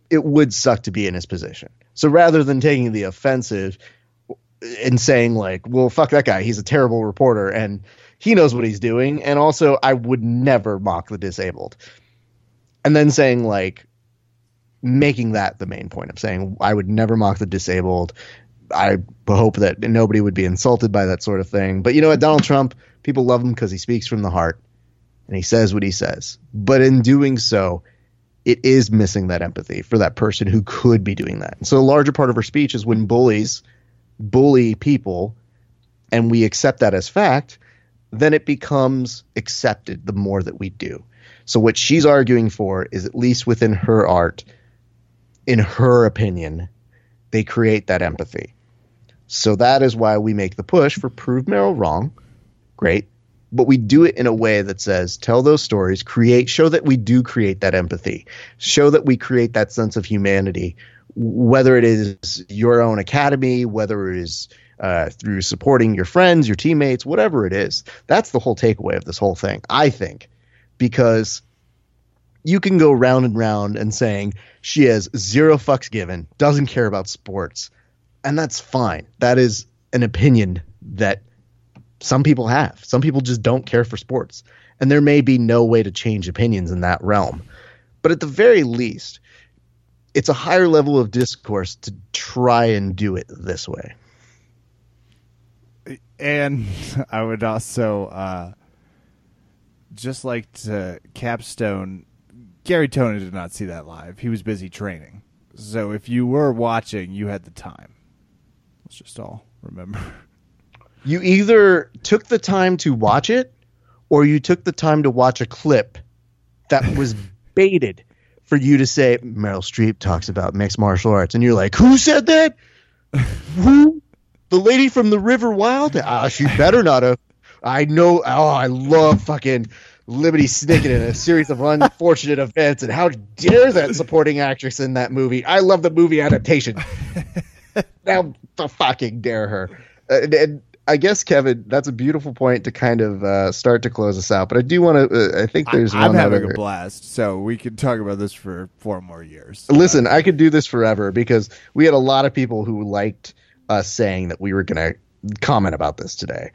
it would suck to be in his position. So rather than taking the offensive and saying like, "Well, fuck that guy. He's a terrible reporter and he knows what he's doing." And also, I would never mock the disabled and then saying like making that the main point of saying I would never mock the disabled. I hope that nobody would be insulted by that sort of thing. But you know what, Donald Trump, people love him because he speaks from the heart and he says what he says. But in doing so, it is missing that empathy for that person who could be doing that. And so a larger part of her speech is when bullies bully people and we accept that as fact, then it becomes accepted the more that we do. So what she's arguing for is at least within her art, in her opinion, they create that empathy. So that is why we make the push for prove Meryl wrong. Great. But we do it in a way that says tell those stories, create, show that we do create that empathy, show that we create that sense of humanity, whether it is your own academy, whether it is uh, through supporting your friends, your teammates, whatever it is. That's the whole takeaway of this whole thing, I think because you can go round and round and saying she has zero fucks given, doesn't care about sports, and that's fine. That is an opinion that some people have. Some people just don't care for sports, and there may be no way to change opinions in that realm. But at the very least, it's a higher level of discourse to try and do it this way. And I would also uh, just like to capstone, Garry Tonon did not see that live. He was busy training. So if you were watching, you had the time. Let's just all remember. You either took the time to watch it or you took the time to watch a clip that was baited for you to say Meryl Streep talks about mixed martial arts and you're like, "Who said that?" Who? The lady from the River Wild? Ah, she better not have. I know. Oh, I love fucking Liberty Snicket in a series of unfortunate events, and how dare that supporting actress in that movie? I love the movie adaptation. now, the fucking dare her? Uh, and, and I guess Kevin, that's a beautiful point to kind of uh, start to close us out. But I do want to. Uh, I think there's I, am having other. a blast, so we could talk about this for four more years. Listen, I could do this forever because we had a lot of people who liked us saying that we were going to comment about this today.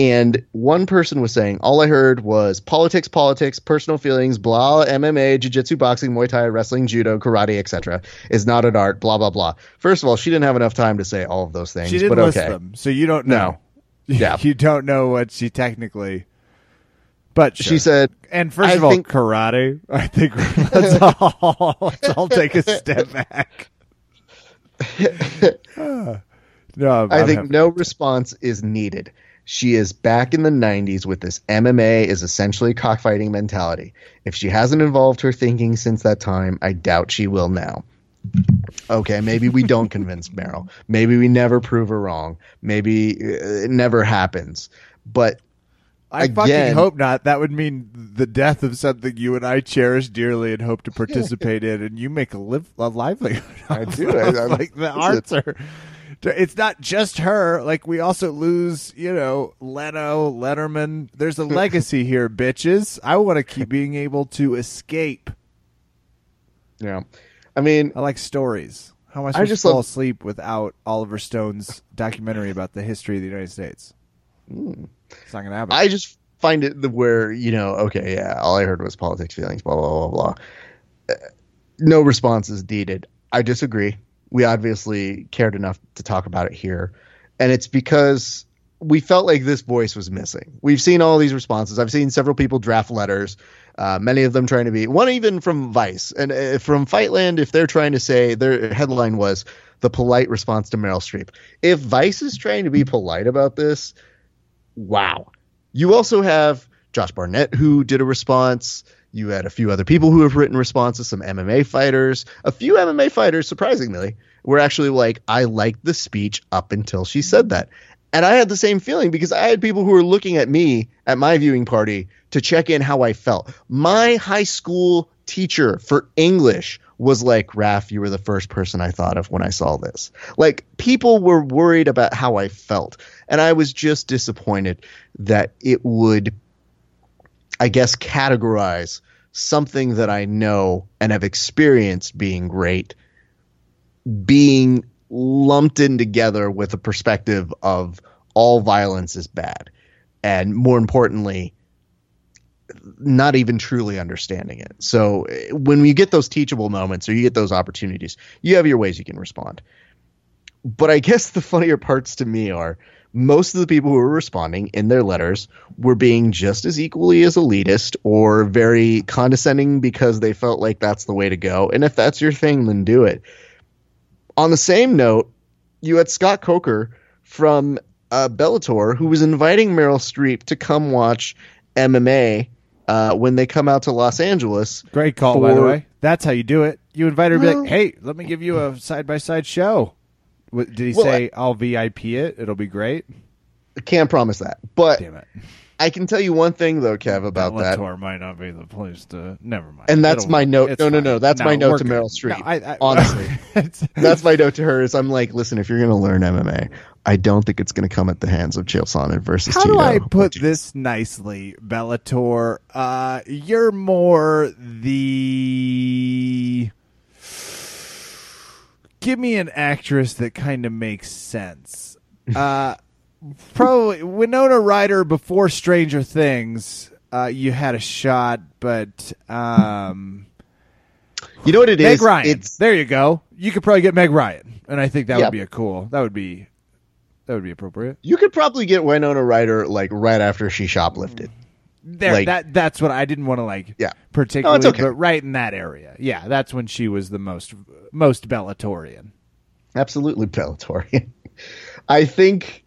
And one person was saying, all I heard was politics, politics, personal feelings, blah, MMA, jiu-jitsu, boxing, Muay Thai, wrestling, judo, karate, etc. is not an art, blah, blah, blah. First of all, she didn't have enough time to say all of those things. she didn't but list okay. them, so you don't know. Yeah. you don't know what she technically. But She said, and first I of all, think- karate. I think let's all let's all take a step back. no, I'm, I think no response is needed. She is back in the 90s with this MMA is essentially cockfighting mentality. If she hasn't evolved her thinking since that time, I doubt she will now. Okay, maybe we don't convince Meryl. Maybe we never prove her wrong. Maybe uh, it never happens. But I again- fucking hope not. That would mean the death of something you and I cherish dearly and hope to participate in, and you make a live a livelihood. I do. I- I'm- like the arts are. It's not just her. Like we also lose, you know, Leno, Letterman. There's a legacy here, bitches. I want to keep being able to escape. yeah, I mean, I like stories. How am I I supposed just to fall love- asleep without Oliver Stone's documentary about the history of the United States? It's not gonna happen. I just find it the where you know, okay, yeah, all I heard was politics, feelings, blah blah blah blah. Uh, no response is needed. I disagree. We obviously cared enough to talk about it here, and it's because we felt like this voice was missing. We've seen all these responses. I've seen several people draft letters, uh, many of them trying to be one even from Vice and uh, from Fightland. If they're trying to say their headline was the polite response to Meryl Streep. If Vice is trying to be polite about this, wow. You also have Josh Barnett who did a response. You had a few other people who have written responses, some MMA fighters. A few MMA fighters, surprisingly, were actually like, I liked the speech up until she said that. And I had the same feeling because I had people who were looking at me at my viewing party to check in how I felt. My high school teacher for English was like, Raph, you were the first person I thought of when I saw this. Like, people were worried about how I felt. And I was just disappointed that it would, I guess, categorize something that I know and have experienced being great being lumped in together with a perspective of all violence is bad. And more importantly, not even truly understanding it. So when you get those teachable moments or you get those opportunities, you have your ways you can respond. But I guess the funnier parts to me are most of the people who were responding in their letters were being just as equally as elitist or very condescending because they felt like that's the way to go. And if that's your thing, then do it. On the same note, you had Scott Coker from uh, Bellator who was inviting Meryl Streep to come watch MMA uh, when they come out to Los Angeles. Great call, by the way. That's how you do it. You invite her to be like, hey, let me give you a side by side show. What, did he Well, say, I'll VIP it? It'll be great? Can't promise that, but Damn it. I can tell you one thing though, Kev, about that. Bellator might not be the place to. Never mind. And that's It'll my note. No, no, no, that's my note to. Meryl Streep. No, I- I- Honestly. That's my note to her. Is I'm like, listen, if you're going to learn MMA, I don't think it's going to come at the hands of Chael Sonnen versus. How do I put this nicely, Bellator? Uh, you're more the. Give me an actress that kind of makes sense. Uh, probably Winona Ryder before Stranger Things. Uh, you had a shot, but um, You know what it Meg is? Ryan. It's there you go. You could probably get Meg Ryan, and I think that Yeah. would be a cool. That would be that would be appropriate. you could probably get Winona Ryder like right after she shoplifted. There, Like- that that's what I didn't want to like. Yeah. particularly, okay. but right in that area, yeah, that's when she was the most most Bellatorian. absolutely Bellatorian. I think,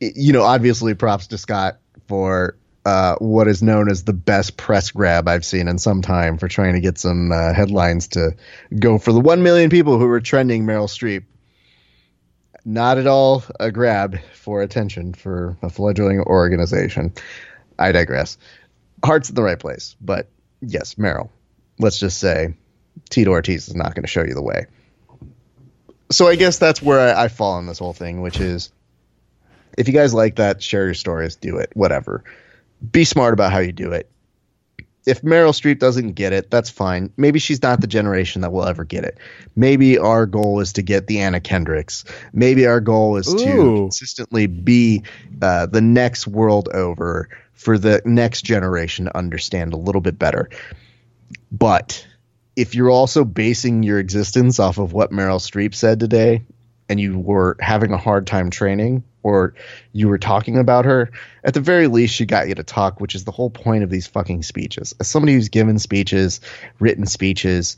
you know, obviously props to Scott for uh, what is known as the best press grab I've seen in some time for trying to get some uh, headlines to go for the 1 million people who were trending Meryl Streep. Not at all a grab for attention for a fledgling organization. I digress. Heart's in the right place, but yes, Meryl. Let's just say Tito Ortiz is not going to show you the way so I guess that's where I, I fall on this whole thing, which is if you guys like that, share your stories, do it, whatever. Be smart about how you do it. If Meryl Streep doesn't get it, that's fine. Maybe she's not the generation that will ever get it. Maybe our goal is to get the Anna Kendricks. Maybe our goal is to consistently be uh, the next world over for the next generation to understand a little bit better. But if you're also basing your existence off of what Meryl Streep said today, and you were having a hard time training, or you were talking about her, at the very least, she got you to talk, which is the whole point of these fucking speeches. As somebody who's given speeches, written speeches,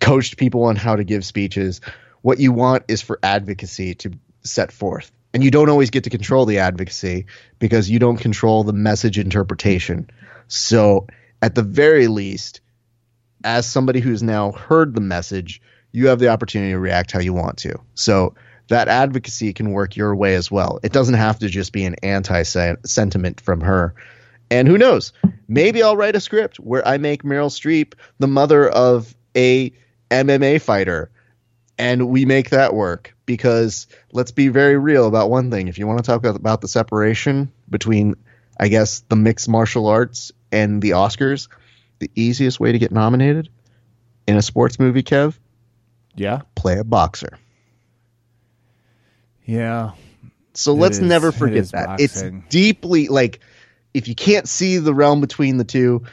coached people on how to give speeches, what you want is for advocacy to set forth. And you don't always get to control the advocacy because you don't control the message interpretation. So, at the very least, as somebody who's now heard the message, you have the opportunity to react how you want to. So that advocacy can work your way as well. It doesn't have to just be an anti sentiment from her. And who knows? Maybe I'll write a script where I make Meryl Streep the mother of a MMA fighter and we make that work because let's be very real about one thing. If you want to talk about the separation between I guess the mixed martial arts and the Oscars, the easiest way to get nominated in a sports movie, Kev, Yeah, play a boxer. yeah. So It let's is- never forget is that. It's deeply like if you can't see the realm between the two,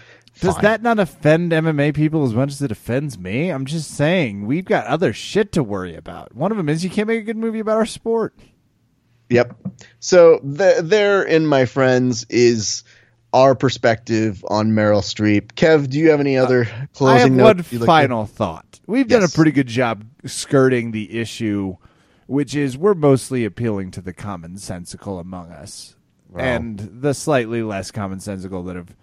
Does fine. that not offend MMA people as much as it offends me? I'm just saying we've got other shit to worry about. One of them is you can't make a good movie about our sport. Yep. So th- there, in my friends, is our perspective on Meryl Streep. Kev, do you have any uh, other I closing have one notes? you'd like to- final thought. We've done a pretty good job skirting the issue, which is we're mostly appealing to the commonsensical among us and the slightly less commonsensical that have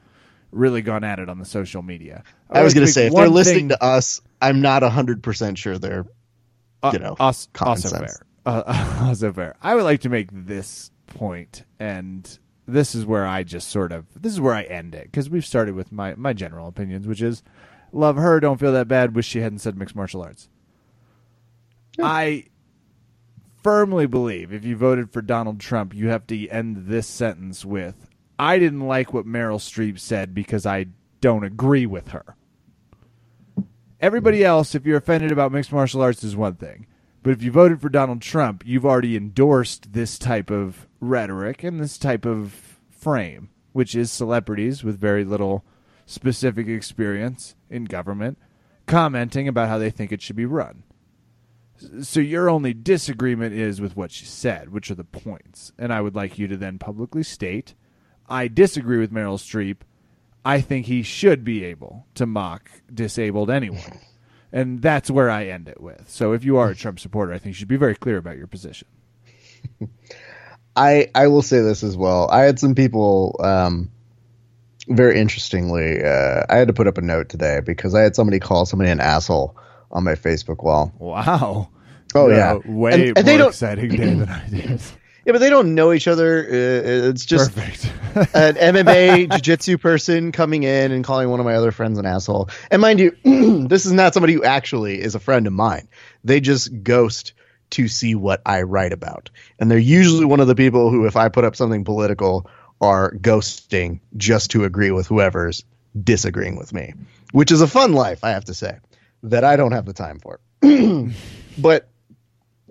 really gone at it on the social media. I was going to say, if they're listening to us, I'm not 100% sure they're, you know, common also sense. fair. Uh, also fair. I would like to make this point, and this is where I just sort of this is where I end it because we've started with my my general opinions, which is love her, don't feel that bad. Wish she hadn't said mixed martial arts. I firmly believe if you voted for Donald Trump, you have to end this sentence with I didn't like what Meryl Streep said because I don't agree with her. Everybody else, if you're offended about mixed martial arts, is one thing. But if you voted for Donald Trump, you've already endorsed this type of rhetoric and this type of frame, which is celebrities with very little specific experience in government commenting about how they think it should be run. So your only disagreement is with what she said, which are the points. And I would like you to then publicly state, I disagree with Meryl Streep. I think he should be able to mock disabled anyone. And that's where I end it with. So if you are a Trump supporter, I think you should be very clear about your position. I I will say this as well. I had some people um very interestingly uh I had to put up a note today because I had somebody call somebody an asshole on my Facebook wall. Wow. Oh, yeah. way And- and they more don't- exciting day than I did. Yeah, but they don't know each other. Uh, It's just Perfect. an MMA jiu-jitsu person coming in and calling one of my other friends an asshole. And mind you, this is not somebody who actually is a friend of mine. They just ghost to see what I write about. And they're usually one of the people who if I put up something political are ghosting just to agree with whoever's disagreeing with me, which is a fun life, I have to say, that I don't have the time for. but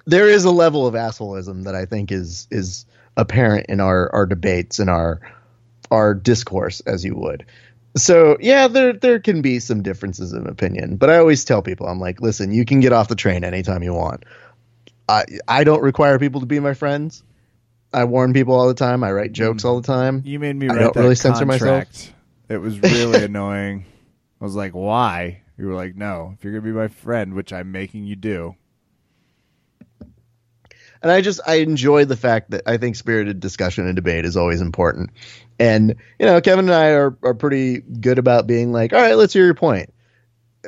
there is a level of assholeism that I think is is apparent in our our debates and our our discourse, as you would. So yeah, there there can be some differences of opinion, but I always tell people, I'm like, listen, you can get off the train anytime you want. I I don't require people to be my friends. I warn people all the time. I write mm. jokes all the time. You made me I write don't that really censor myself. contract. It was really annoying. I was like, "Why?" You were like, "No, if you're gonna be my friend, which I'm making you do." And I just I enjoy the fact that I think spirited discussion and debate is always important. And you know, Kevin and I are are pretty good about being like, all right, let's hear your point.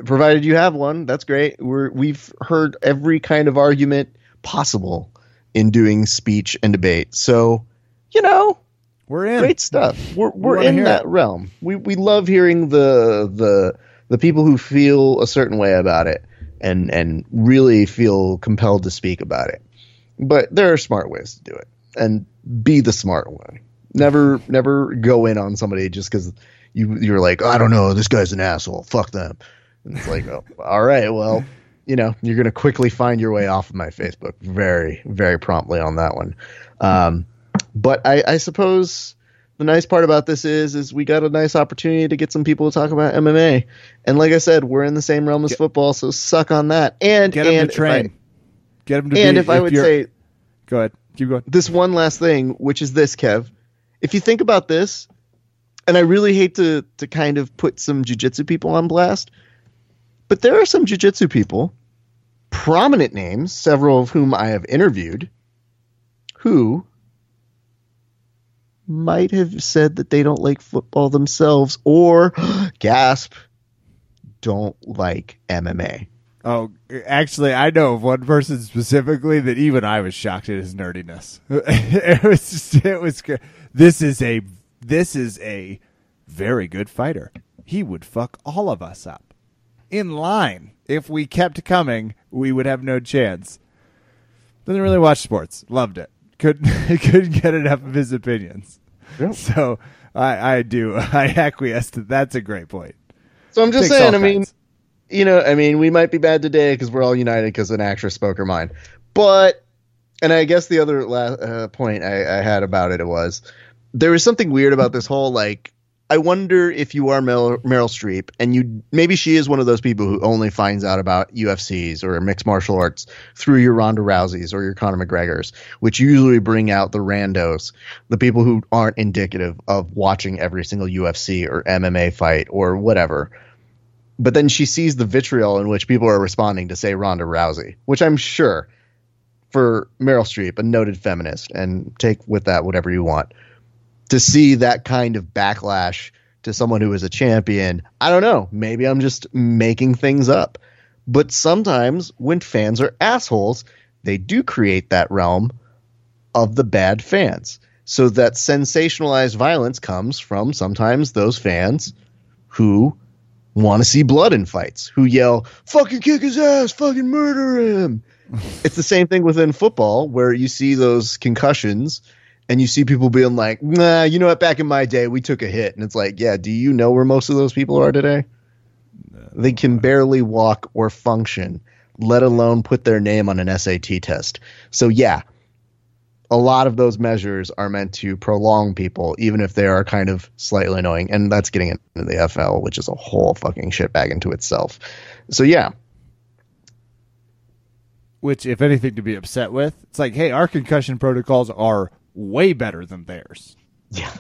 Provided you have one, that's great. We're we've heard every kind of argument possible in doing speech and debate. So, you know, We're in. great stuff. We're we're in that it. realm. We we love hearing the the the people who feel a certain way about it and and really feel compelled to speak about it. But there are smart ways to do it, and be the smart one. Never never go in on somebody just because you you're like I don't know this guy's an asshole. Fuck them. And it's like oh, all right well. You know, you're going to quickly find your way off of my Facebook very, very promptly on that one. Um, but I, I suppose the nice part about this is is we got a nice opportunity to get some people to talk about MMA. And like I said, we're in the same realm as football, so suck on that. And Get and to train. If Get him to and be. if I would say go ahead, keep going. this one last thing, which is this, Kev. If you think about this, and I really hate to to kind of put some jujitsu people on blast, but there are some jujitsu people, prominent names, several of whom I have interviewed, who might have said that they don't like football themselves or gasp don't like MMA. Oh, actually, I know of one person specifically that even I was shocked at his nerdiness. it was just, it was. This is a, this is a very good fighter. He would fuck all of us up in line. If we kept coming, we would have no chance. Doesn't really watch sports. Loved it. Couldn't couldn't get enough of his opinions. Yeah. So I I do I acquiesce to that's a great point. So I'm just Takes saying, I mean, kinds. You know, I mean, we might be bad today because we're all united because an actress spoke her mind. But, and I guess the other la- uh, point I, I had about it was there was something weird about this whole like. I wonder if you are Meryl, Meryl Streep and you maybe she is one of those people who only finds out about UFCs or mixed martial arts through your Ronda Rouseys or your Conor McGregors, which usually bring out the randos, the people who aren't indicative of watching every single UFC or MMA fight or whatever but then she sees the vitriol in which people are responding to say Ronda Rousey, which I'm sure for Meryl Streep, a noted feminist, and take with that whatever you want, to see that kind of backlash to someone who is a champion. I don't know. Maybe I'm just making things up. But sometimes when fans are assholes, they do create that realm of the bad fans. So that sensationalized violence comes from sometimes those fans who want to see blood in fights, who yell, fucking kick his ass, fucking murder him. it's the same thing within football where you see those concussions and you see people being like, nah, you know what, back in my day, we took a hit. And it's like, yeah, do you know where most of those people are today? They can barely walk or function, let alone put their name on an SAT test. So, yeah, a lot of those measures are meant to prolong people, even if they are kind of slightly annoying. And that's getting into the FL, which is a whole fucking shitbag into itself. So, yeah, which if anything to be upset with it's like hey our concussion protocols are way better than theirs yeah.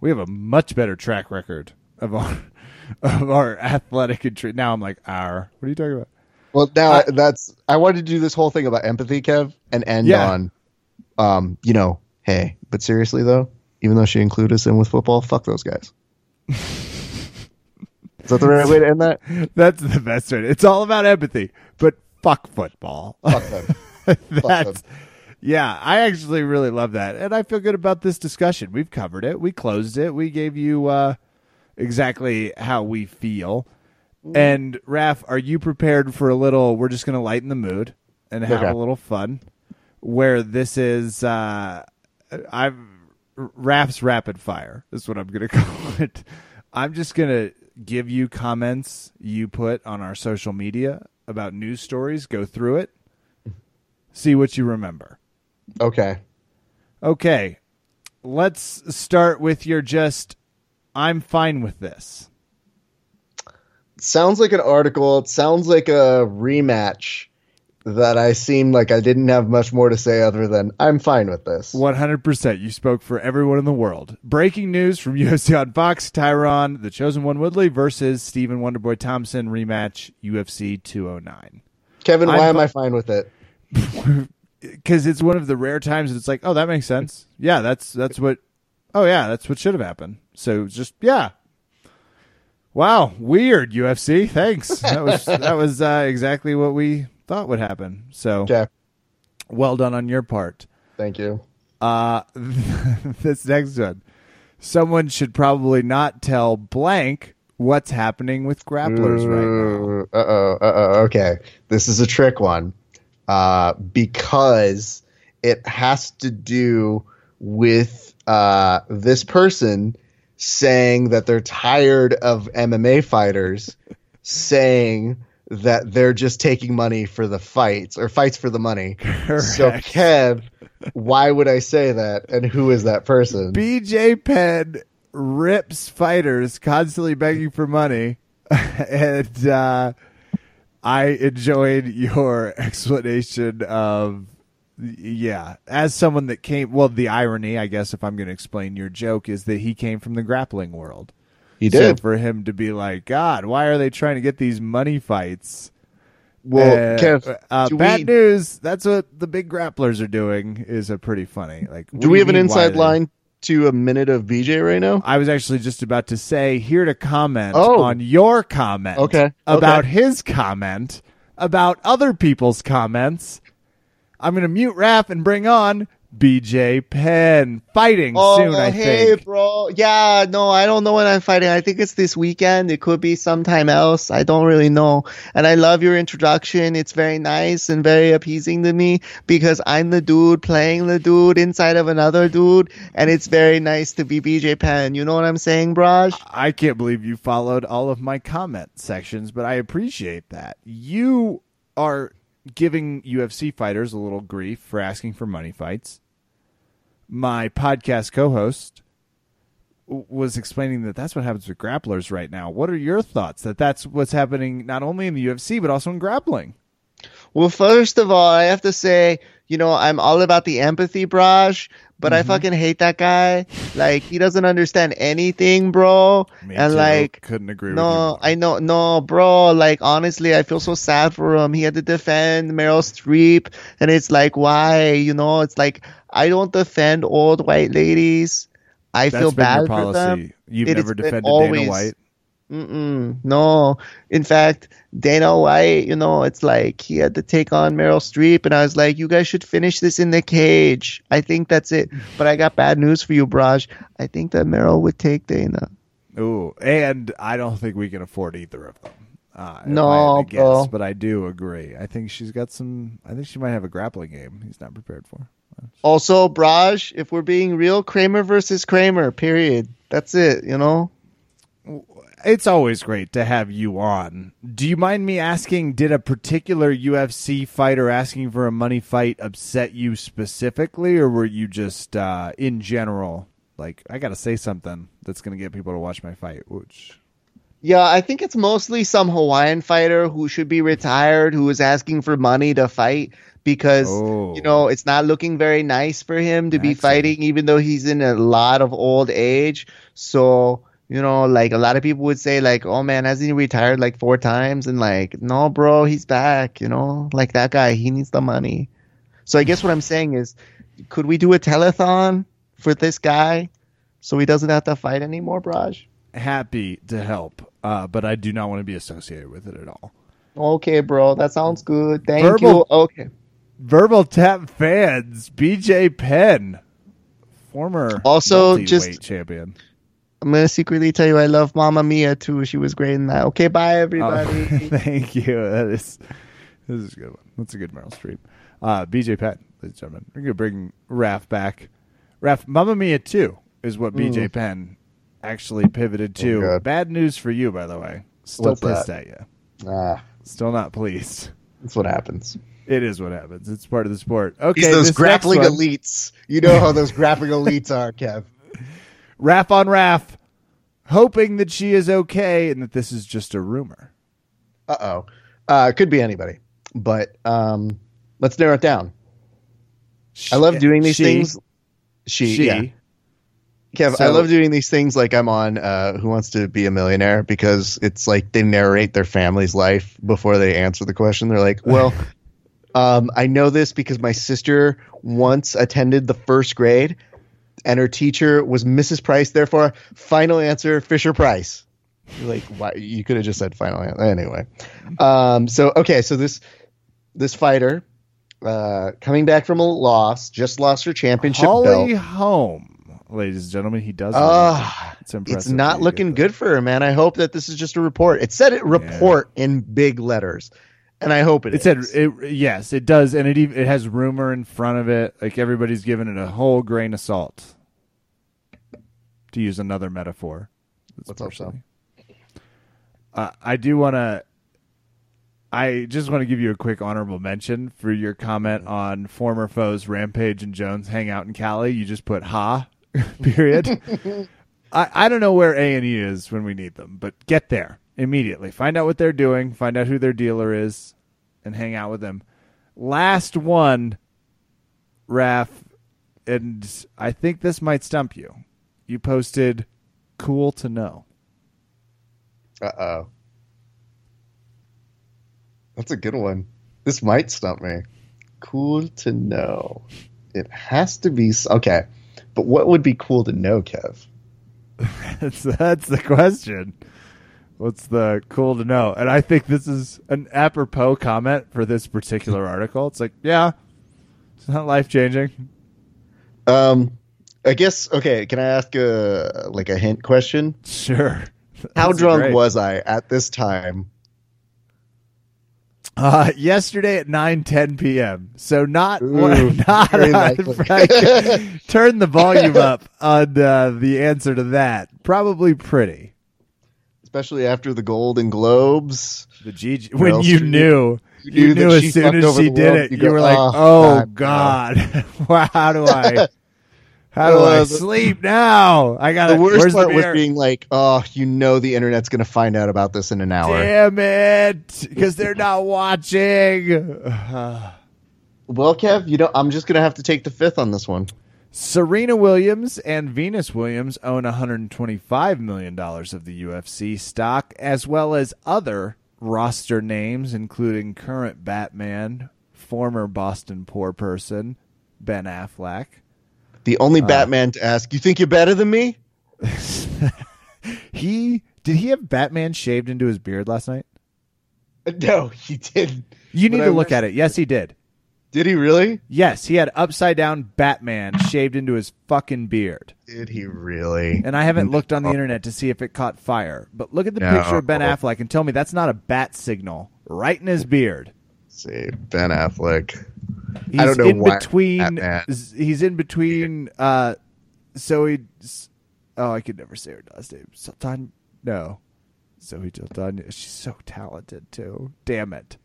we have a much better track record of our of our athletic and tra- now i'm like our what are you talking about Well, now I- that's I wanted to do this whole thing about empathy, Kev, and end Yeah. on, um, you know, hey, but seriously though, even though she included us in with football, fuck those guys. Is that the right way to end that? that's the best way it's all about empathy but fuck football Fuck them. that's yeah i actually really love that and i feel good about this discussion we've covered it we closed it we gave you uh exactly how we feel and Raph, are you prepared for a little we're just going to lighten the mood and have Okay. a little fun where this is uh i'm Raph's rapid fire is what i'm going to call it i'm just going to give you comments you put on our social media about news stories go through it see what you remember Okay. okay let's start with your just i'm fine with this Sounds like an article. It sounds like a rematch that I seemed like I didn't have much more to say other than I'm fine with this. 100%. You spoke for everyone in the world. Breaking news from UFC on Fox Tyron, the chosen one Woodley versus Stephen Wonderboy Thompson rematch UFC 209. Kevin, why I'm- am I fine with it? Because it's one of the rare times that it's like, oh, that makes sense. Yeah, that's that's what. Oh yeah, that's what should have happened. So just yeah. Wow, weird UFC. Thanks. That was that was uh, exactly what we thought would happen. So Okay. well done on your part. Thank you. Uh, this next one. Someone should probably not tell blank what's happening with grapplers right now. Uh oh. Uh oh. Okay. This is a trick one. Uh, because it has to do with uh, this person saying that they're tired of MMA fighters saying that they're just taking money for the fights or fights for the money. So, Correct. Kev, why would I say that? And who is that person? BJ Penn rips fighters constantly begging for money, and uh, I enjoyed your explanation of yeah. As someone that came, well, the irony, I guess, if I'm going to explain your joke, is that he came from the grappling world. He So did. for him to be like, God, why are they trying to get these money fights? well, Uh, Kev, uh, bad we- news. That's what the big grapplers are doing. Is a pretty funny. Like, do we have an inside line to a minute of BJ right now? I was actually just about to say here to comment Oh. on your comment Okay, about okay. his comment about other people's comments. I'm going to mute Raph and bring on BJ Penn fighting oh, soon. I Oh, hey, think. bro. Yeah, no, I don't know when I'm fighting. I think it's this weekend. It could be sometime else. I don't really know. And I love your introduction. It's very nice and very appeasing to me because I'm the dude playing the dude inside of another dude. And it's very nice to be BJ Penn. You know what I'm saying, Braj? I can't believe you followed all of my comment sections, but I appreciate that. You are giving UFC fighters a little grief for asking for money fights. My podcast co-host was explaining that that's what happens with grapplers right now. What are your thoughts that that's what's happening not only in the UFC but also in grappling? Well, first of all, I have to say, you know, I'm all about the empathy, Braj, but I mm-hmm. fucking hate that guy. Like, he doesn't understand anything, bro. Me and too. like, couldn't agree with no, I know, no, bro. Like, honestly, I feel so sad for him. He had to defend Meryl Streep, and it's like, why? You know, it's like I don't defend old white ladies. I that's feel bad your for them. You've It never defended always- Dana White. Mm-mm, no. In fact, Dana White, you know, it's like he had to take on Meryl Streep, and I was like, you guys should finish this in the cage. I think that's it. But I got bad news for you, Braj. I think that Meryl would take Dana. Ooh, and I don't think we can afford either of them. Uh, No, I had bro. but I do agree. I think she's got some. I think she might have a grappling game. He's not prepared for. Also, Braj, if we're being real, Kramer versus Kramer, period. That's it, you know? It's always great to have you on. Do you mind me asking? Did a particular UFC fighter asking for a money fight upset you specifically, or were you just uh, in general like I got to say something that's going to get people to watch my fight? Which Yeah, I think it's mostly some Hawaiian fighter who should be retired who is asking for money to fight because Oh. you know it's not looking very nice for him to be fighting even though he's in a lot of old age. So, you know, like a lot of people would say like, "Oh man, hasn't he retired like four times?" and like, "No, bro, he's back, you know? Like that guy, he needs the money." So I guess what I'm saying is could we do a telethon for this guy so he doesn't have to fight anymore, Braj? happy to help, uh, but I do not want to be associated with it at all. Okay, bro, that sounds good. Thank Verbal- you. Okay. Verbal Tap fans, BJ Penn, former Also, just- champion. I'm gonna secretly tell you I love Mamma Mia too. She was great in that. Okay, bye Oh, everybody. thank you. That is this is a good one. That's a good Meryl Streep. Uh, BJ Penn, ladies and gentlemen. We're gonna bring Raph back. Raph, Mamma Mia two is what BJ Penn actually pivoted to. Mm. Oh, Bad news for you, by the way. Still What's pissed that? at you. ah, Still not pleased. that's what happens. It is what happens. It's part of the sport. Okay, He's those grappling elites. You know how those grappling elites are, Kev. Raph on Raph, hoping that she is okay and that this is just a rumor. Uh-oh. Uh Could be anybody. but um, let's narrow it down. I love doing these She- things. She, She. yeah. Kev, I love doing these things like I'm on uh, Who Wants to Be a Millionaire because it's like they narrate their family's life before they answer the question. They're like, well, um, I know this because my sister once attended the first grade and her teacher was Mrs. Price. Therefore, final answer, Fisher Price. Like, why? You could have just said final answer. Anyway. Um, so, okay. So this, this fighter, uh, coming back from a loss, just lost her championship Holly belt. Holm, ladies and gentlemen. He does. Ah, it's impressive. it's not looking good for her, man. I hope that this is just a report. It said it report in big letters, and I hope it It said it, yes, it does, and it it has rumor in front of it. Like everybody's giving it a whole grain of salt. To use another metaphor, Let's hope so. Uh, I do want to. I just want to give you a quick honorable mention for your comment on former foes Rampage and Jones hang out in Cali. You just put ha, period. I, I don't know where A and E is when we need them, but get there immediately. Find out what they're doing. Find out who their dealer is, and hang out with them. Last one, Raph, and I think this might stump you. You posted, "Cool to know." Uh oh. That's a good one. This might stump me. Cool to know. It has to be okay. But what would be cool to know, Kev? That's that's the question. What's the cool to know? And I think this is an apropos comment for this particular article. It's like, yeah, it's not life changing. Um, I guess okay. Can I ask a like a hint question? Sure. How That's drunk great. was I at this time? Uh, yesterday at nine ten p.m. So not Ooh, not turn the volume up on uh, the answer to that. Probably pretty. Especially after the Golden Globes. The Gigi Where when you do you- knew. you knew knew, as soon as she did world, it, you you, were like, "Oh, "Oh God, God, how do I, how do Uh, I sleep now? I got The worst part the was being like, "Oh, you know, the internet's going to find out about this in an hour." Damn it, because they're not watching. Well, Kev, you know, I'm just going to have to take the fifth on this one. Serena Williams and Venus Williams own 125 million dollars of the UFC stock, as well as other roster names, including current Batman, former Boston poor person Ben Affleck. The Uh. only Batman to ask, "You think you're better than me?" He did he have Batman shaved into his beard last night? No, he didn't. You need to look at it. Yes, he did. Did he really? Yes, he had upside down Batman shaved into his fucking beard. Did he really? And I haven't looked on the internet to see if it caught fire. But look at the No. picture of Ben Affleck and tell me that's not a bat signal right in his beard. Let's see, Ben Affleck. He's I don't know in why between. Batman. He's in between. Uh, Zoe. Oh, I could never say her last name. Sultan. No, Zoe Sultan. She's so talented too. Damn it.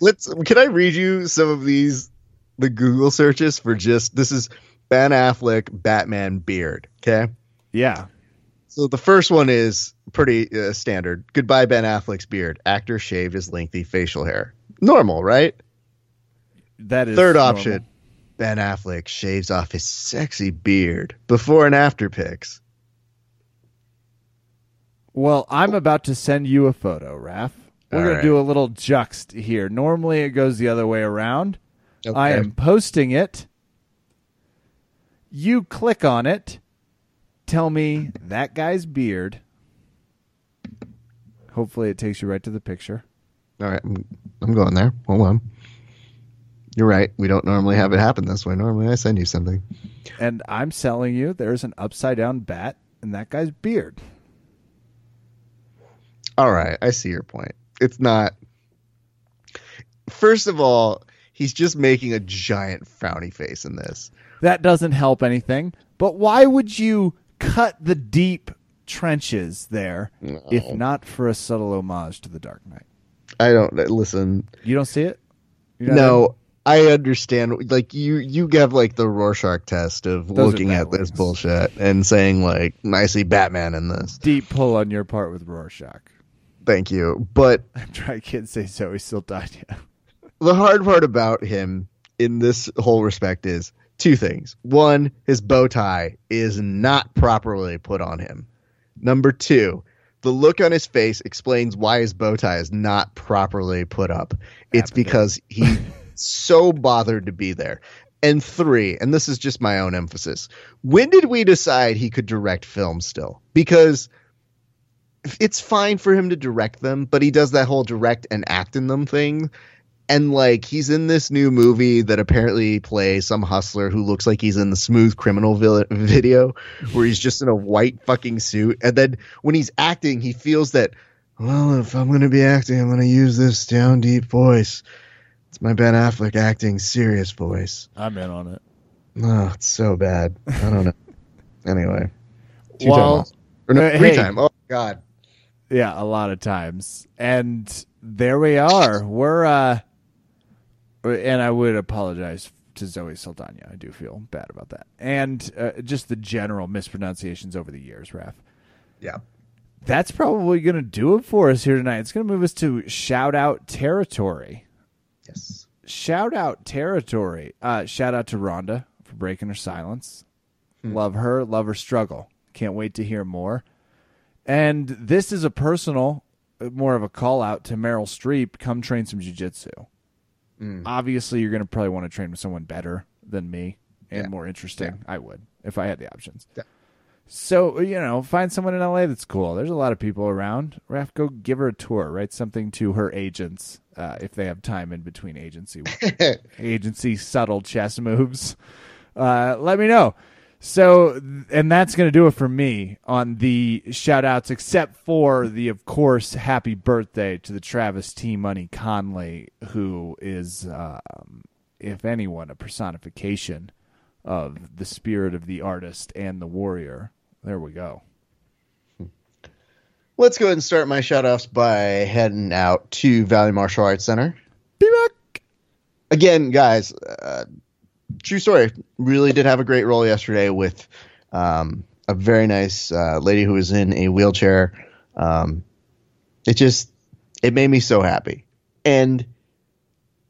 Let's. Can I read you some of these the Google searches for just this is Ben Affleck Batman beard. Okay. Yeah. So the first one is pretty uh, standard. Goodbye, Ben Affleck's beard. Actor shaved his lengthy facial hair. Normal, right? That is Third normal. option. Ben Affleck shaves off his sexy beard. Before and after pics. Well, I'm about to send you a photo, Raph. We're All going right. to do a little juxt here. Normally it goes the other way around. I am posting it. You click on it. Tell me that guy's beard. Hopefully it takes you right to the picture. All right, I'm, I'm going there. Hold on. You're right. We don't normally have it happen this way. Normally, I send you something. And I'm selling you there's an upside down bat in that guy's beard. All right, I see your point. It's not. First of all, he's just making a giant frowny face in this. That doesn't help anything. But why would you cut the deep trenches there if not for a subtle homage to the Dark Knight? I don't listen. You don't see it? No, I understand. Like you, you have like the Rorschach test of Those looking at this bullshit and saying like, "I see Batman in this." deep pull on your part with Rorschach. Thank you, but I'm trying. Can't say Zoe Saldana. The hard part about him in this whole respect is two things. One, his bow tie is not properly put on him. Number two, the look on his face explains why his bow tie is not properly put up. It's because he's so bothered to be there. And three, and this is just my own emphasis. When did we decide he could direct films still? Because it's fine for him to direct them, but he does that whole direct and act in them thing. And like he's in this new movie that apparently plays some hustler who looks like he's in the Smooth Criminal vi- video, where he's just in a white fucking suit. And then when he's acting, he feels that, well, if I'm going to be acting, I'm going to use this down deep voice. It's my Ben Affleck acting serious voice. I'm in on it. Oh, it's so bad. I don't know. anyway, two Well, time or no, uh, three hey. time. Oh God. Yeah, a lot of times. And there we are. We're uh and I would apologize to Zoe Saldana. I do feel bad about that. And uh, just the general mispronunciations over the years, Raph. Yeah. That's probably going to do it for us here tonight. It's going to move us to shout out territory. Yes. Shout out territory. Uh, shout out to Rhonda for breaking her silence. Love her, love her struggle. Can't wait to hear more. And this is a personal, uh, more of a call out to Meryl Streep. Come train some jujitsu. Obviously, you're going to probably want to train with someone better than me and Yeah. more interesting. I would if I had the options. Yeah. So you know, find someone in LA that's cool. There's a lot of people around. Raph, go give her a tour. Write something to her agents uh, if they have time in between agency agency subtle chess moves. Uh, let me know. So, and that's going to do it for me on the shout outs, except for the, of course, happy birthday to the Travis T. Money Conley, who is, um, if anyone, a personification of the spirit of the artist and the warrior. There we go. Let's go ahead and start my shout offs by heading out to Valley Martial Arts Center. Be back. Again, guys, uh, true story. Really did have a great roll yesterday with um, a very nice uh, lady who was in a wheelchair. Um, it just it made me so happy, and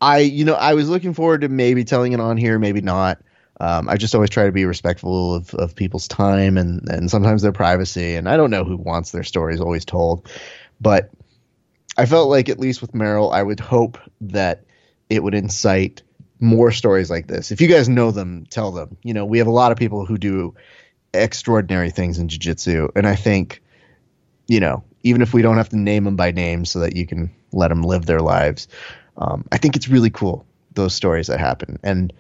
I, you know, I was looking forward to maybe telling it on here, maybe not. Um, I just always try to be respectful of, of people's time and, and sometimes their privacy. And I don't know who wants their stories always told, but I felt like at least with Meryl, I would hope that it would incite more stories like this. If you guys know them, tell them. You know, we have a lot of people who do extraordinary things in jiu-jitsu, and I think, you know, even if we don't have to name them by name so that you can let them live their lives, um, I think it's really cool those stories that happen. And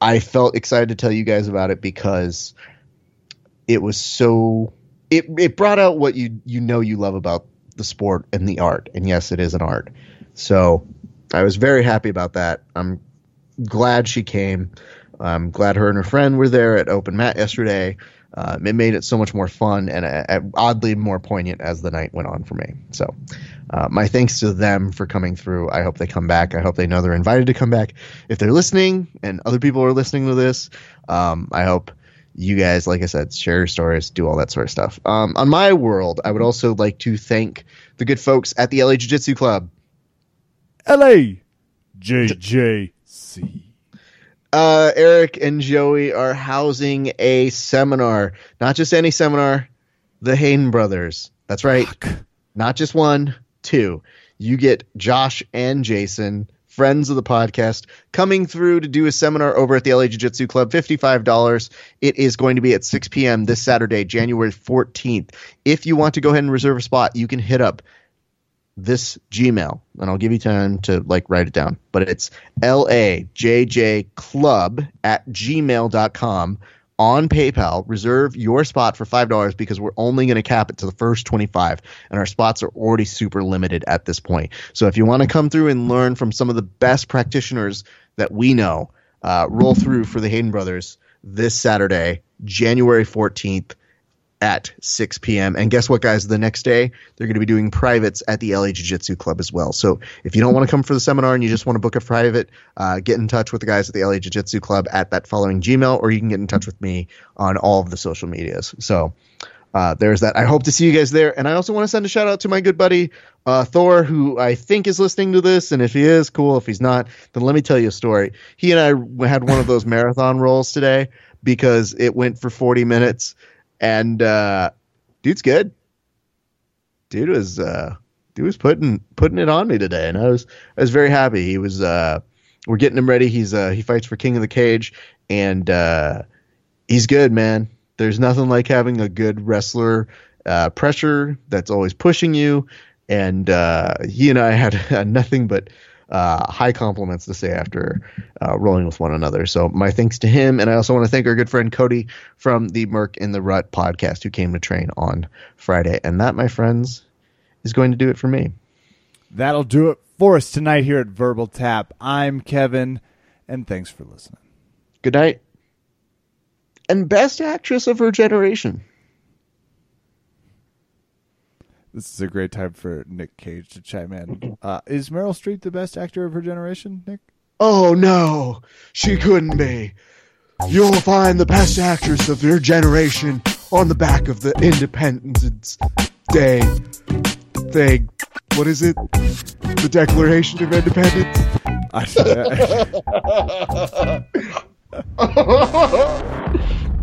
I felt excited to tell you guys about it because it was so it it brought out what you you know you love about the sport and the art. And yes, it is an art. So I was very happy about that. I'm glad she came. I'm glad her and her friend were there at Open Mat yesterday. Um, it made it so much more fun and uh, oddly more poignant as the night went on for me. So, uh, my thanks to them for coming through. I hope they come back. I hope they know they're invited to come back. If they're listening and other people are listening to this, um, I hope you guys, like I said, share your stories, do all that sort of stuff. Um, on my world, I would also like to thank the good folks at the LA Jiu Jitsu Club. LA JJC. uh, Eric and Joey are housing a seminar. Not just any seminar, the Hayden brothers. That's right. Not just one, two. You get Josh and Jason, friends of the podcast, coming through to do a seminar over at the LA Jiu Jitsu Club. $55. It is going to be at 6 p.m. this Saturday, January 14th. If you want to go ahead and reserve a spot, you can hit up this Gmail, and I'll give you time to like write it down. But it's lajj club at gmail.com on PayPal. Reserve your spot for five dollars because we're only going to cap it to the first twenty five, and our spots are already super limited at this point. So if you want to come through and learn from some of the best practitioners that we know, uh, roll through for the Hayden Brothers this Saturday, January fourteenth at 6 p.m. And guess what, guys? The next day, they're going to be doing privates at the LA Jiu Jitsu Club as well. So if you don't want to come for the seminar and you just want to book a private, uh, get in touch with the guys at the LA Jiu Jitsu Club at that following Gmail, or you can get in touch with me on all of the social medias. So uh, there's that. I hope to see you guys there. And I also want to send a shout out to my good buddy uh, Thor, who I think is listening to this. And if he is, cool. If he's not, then let me tell you a story. He and I had one of those marathon rolls today because it went for 40 minutes. And uh, dude's good. Dude was uh, dude was putting putting it on me today, and I was I was very happy. He was uh, we're getting him ready. He's uh, he fights for King of the Cage, and uh, he's good, man. There's nothing like having a good wrestler uh, pressure that's always pushing you. And uh, he and I had nothing but uh, high compliments to say after uh, rolling with one another. So my thanks to him, and I also want to thank our good friend Cody from the Merc in the Rut podcast who came to train on Friday. And that, my friends, is going to do it for me. That'll do it for us tonight here at Verbal Tap. I'm Kevin, and thanks for listening. Good night. And best actress of her generation. This is a great time for Nick Cage to chime in. Uh, is Meryl Streep the best actor of her generation, Nick? Oh no, she couldn't be. You'll find the best actress of your generation on the back of the Independence Day thing. What is it? The Declaration of Independence? I,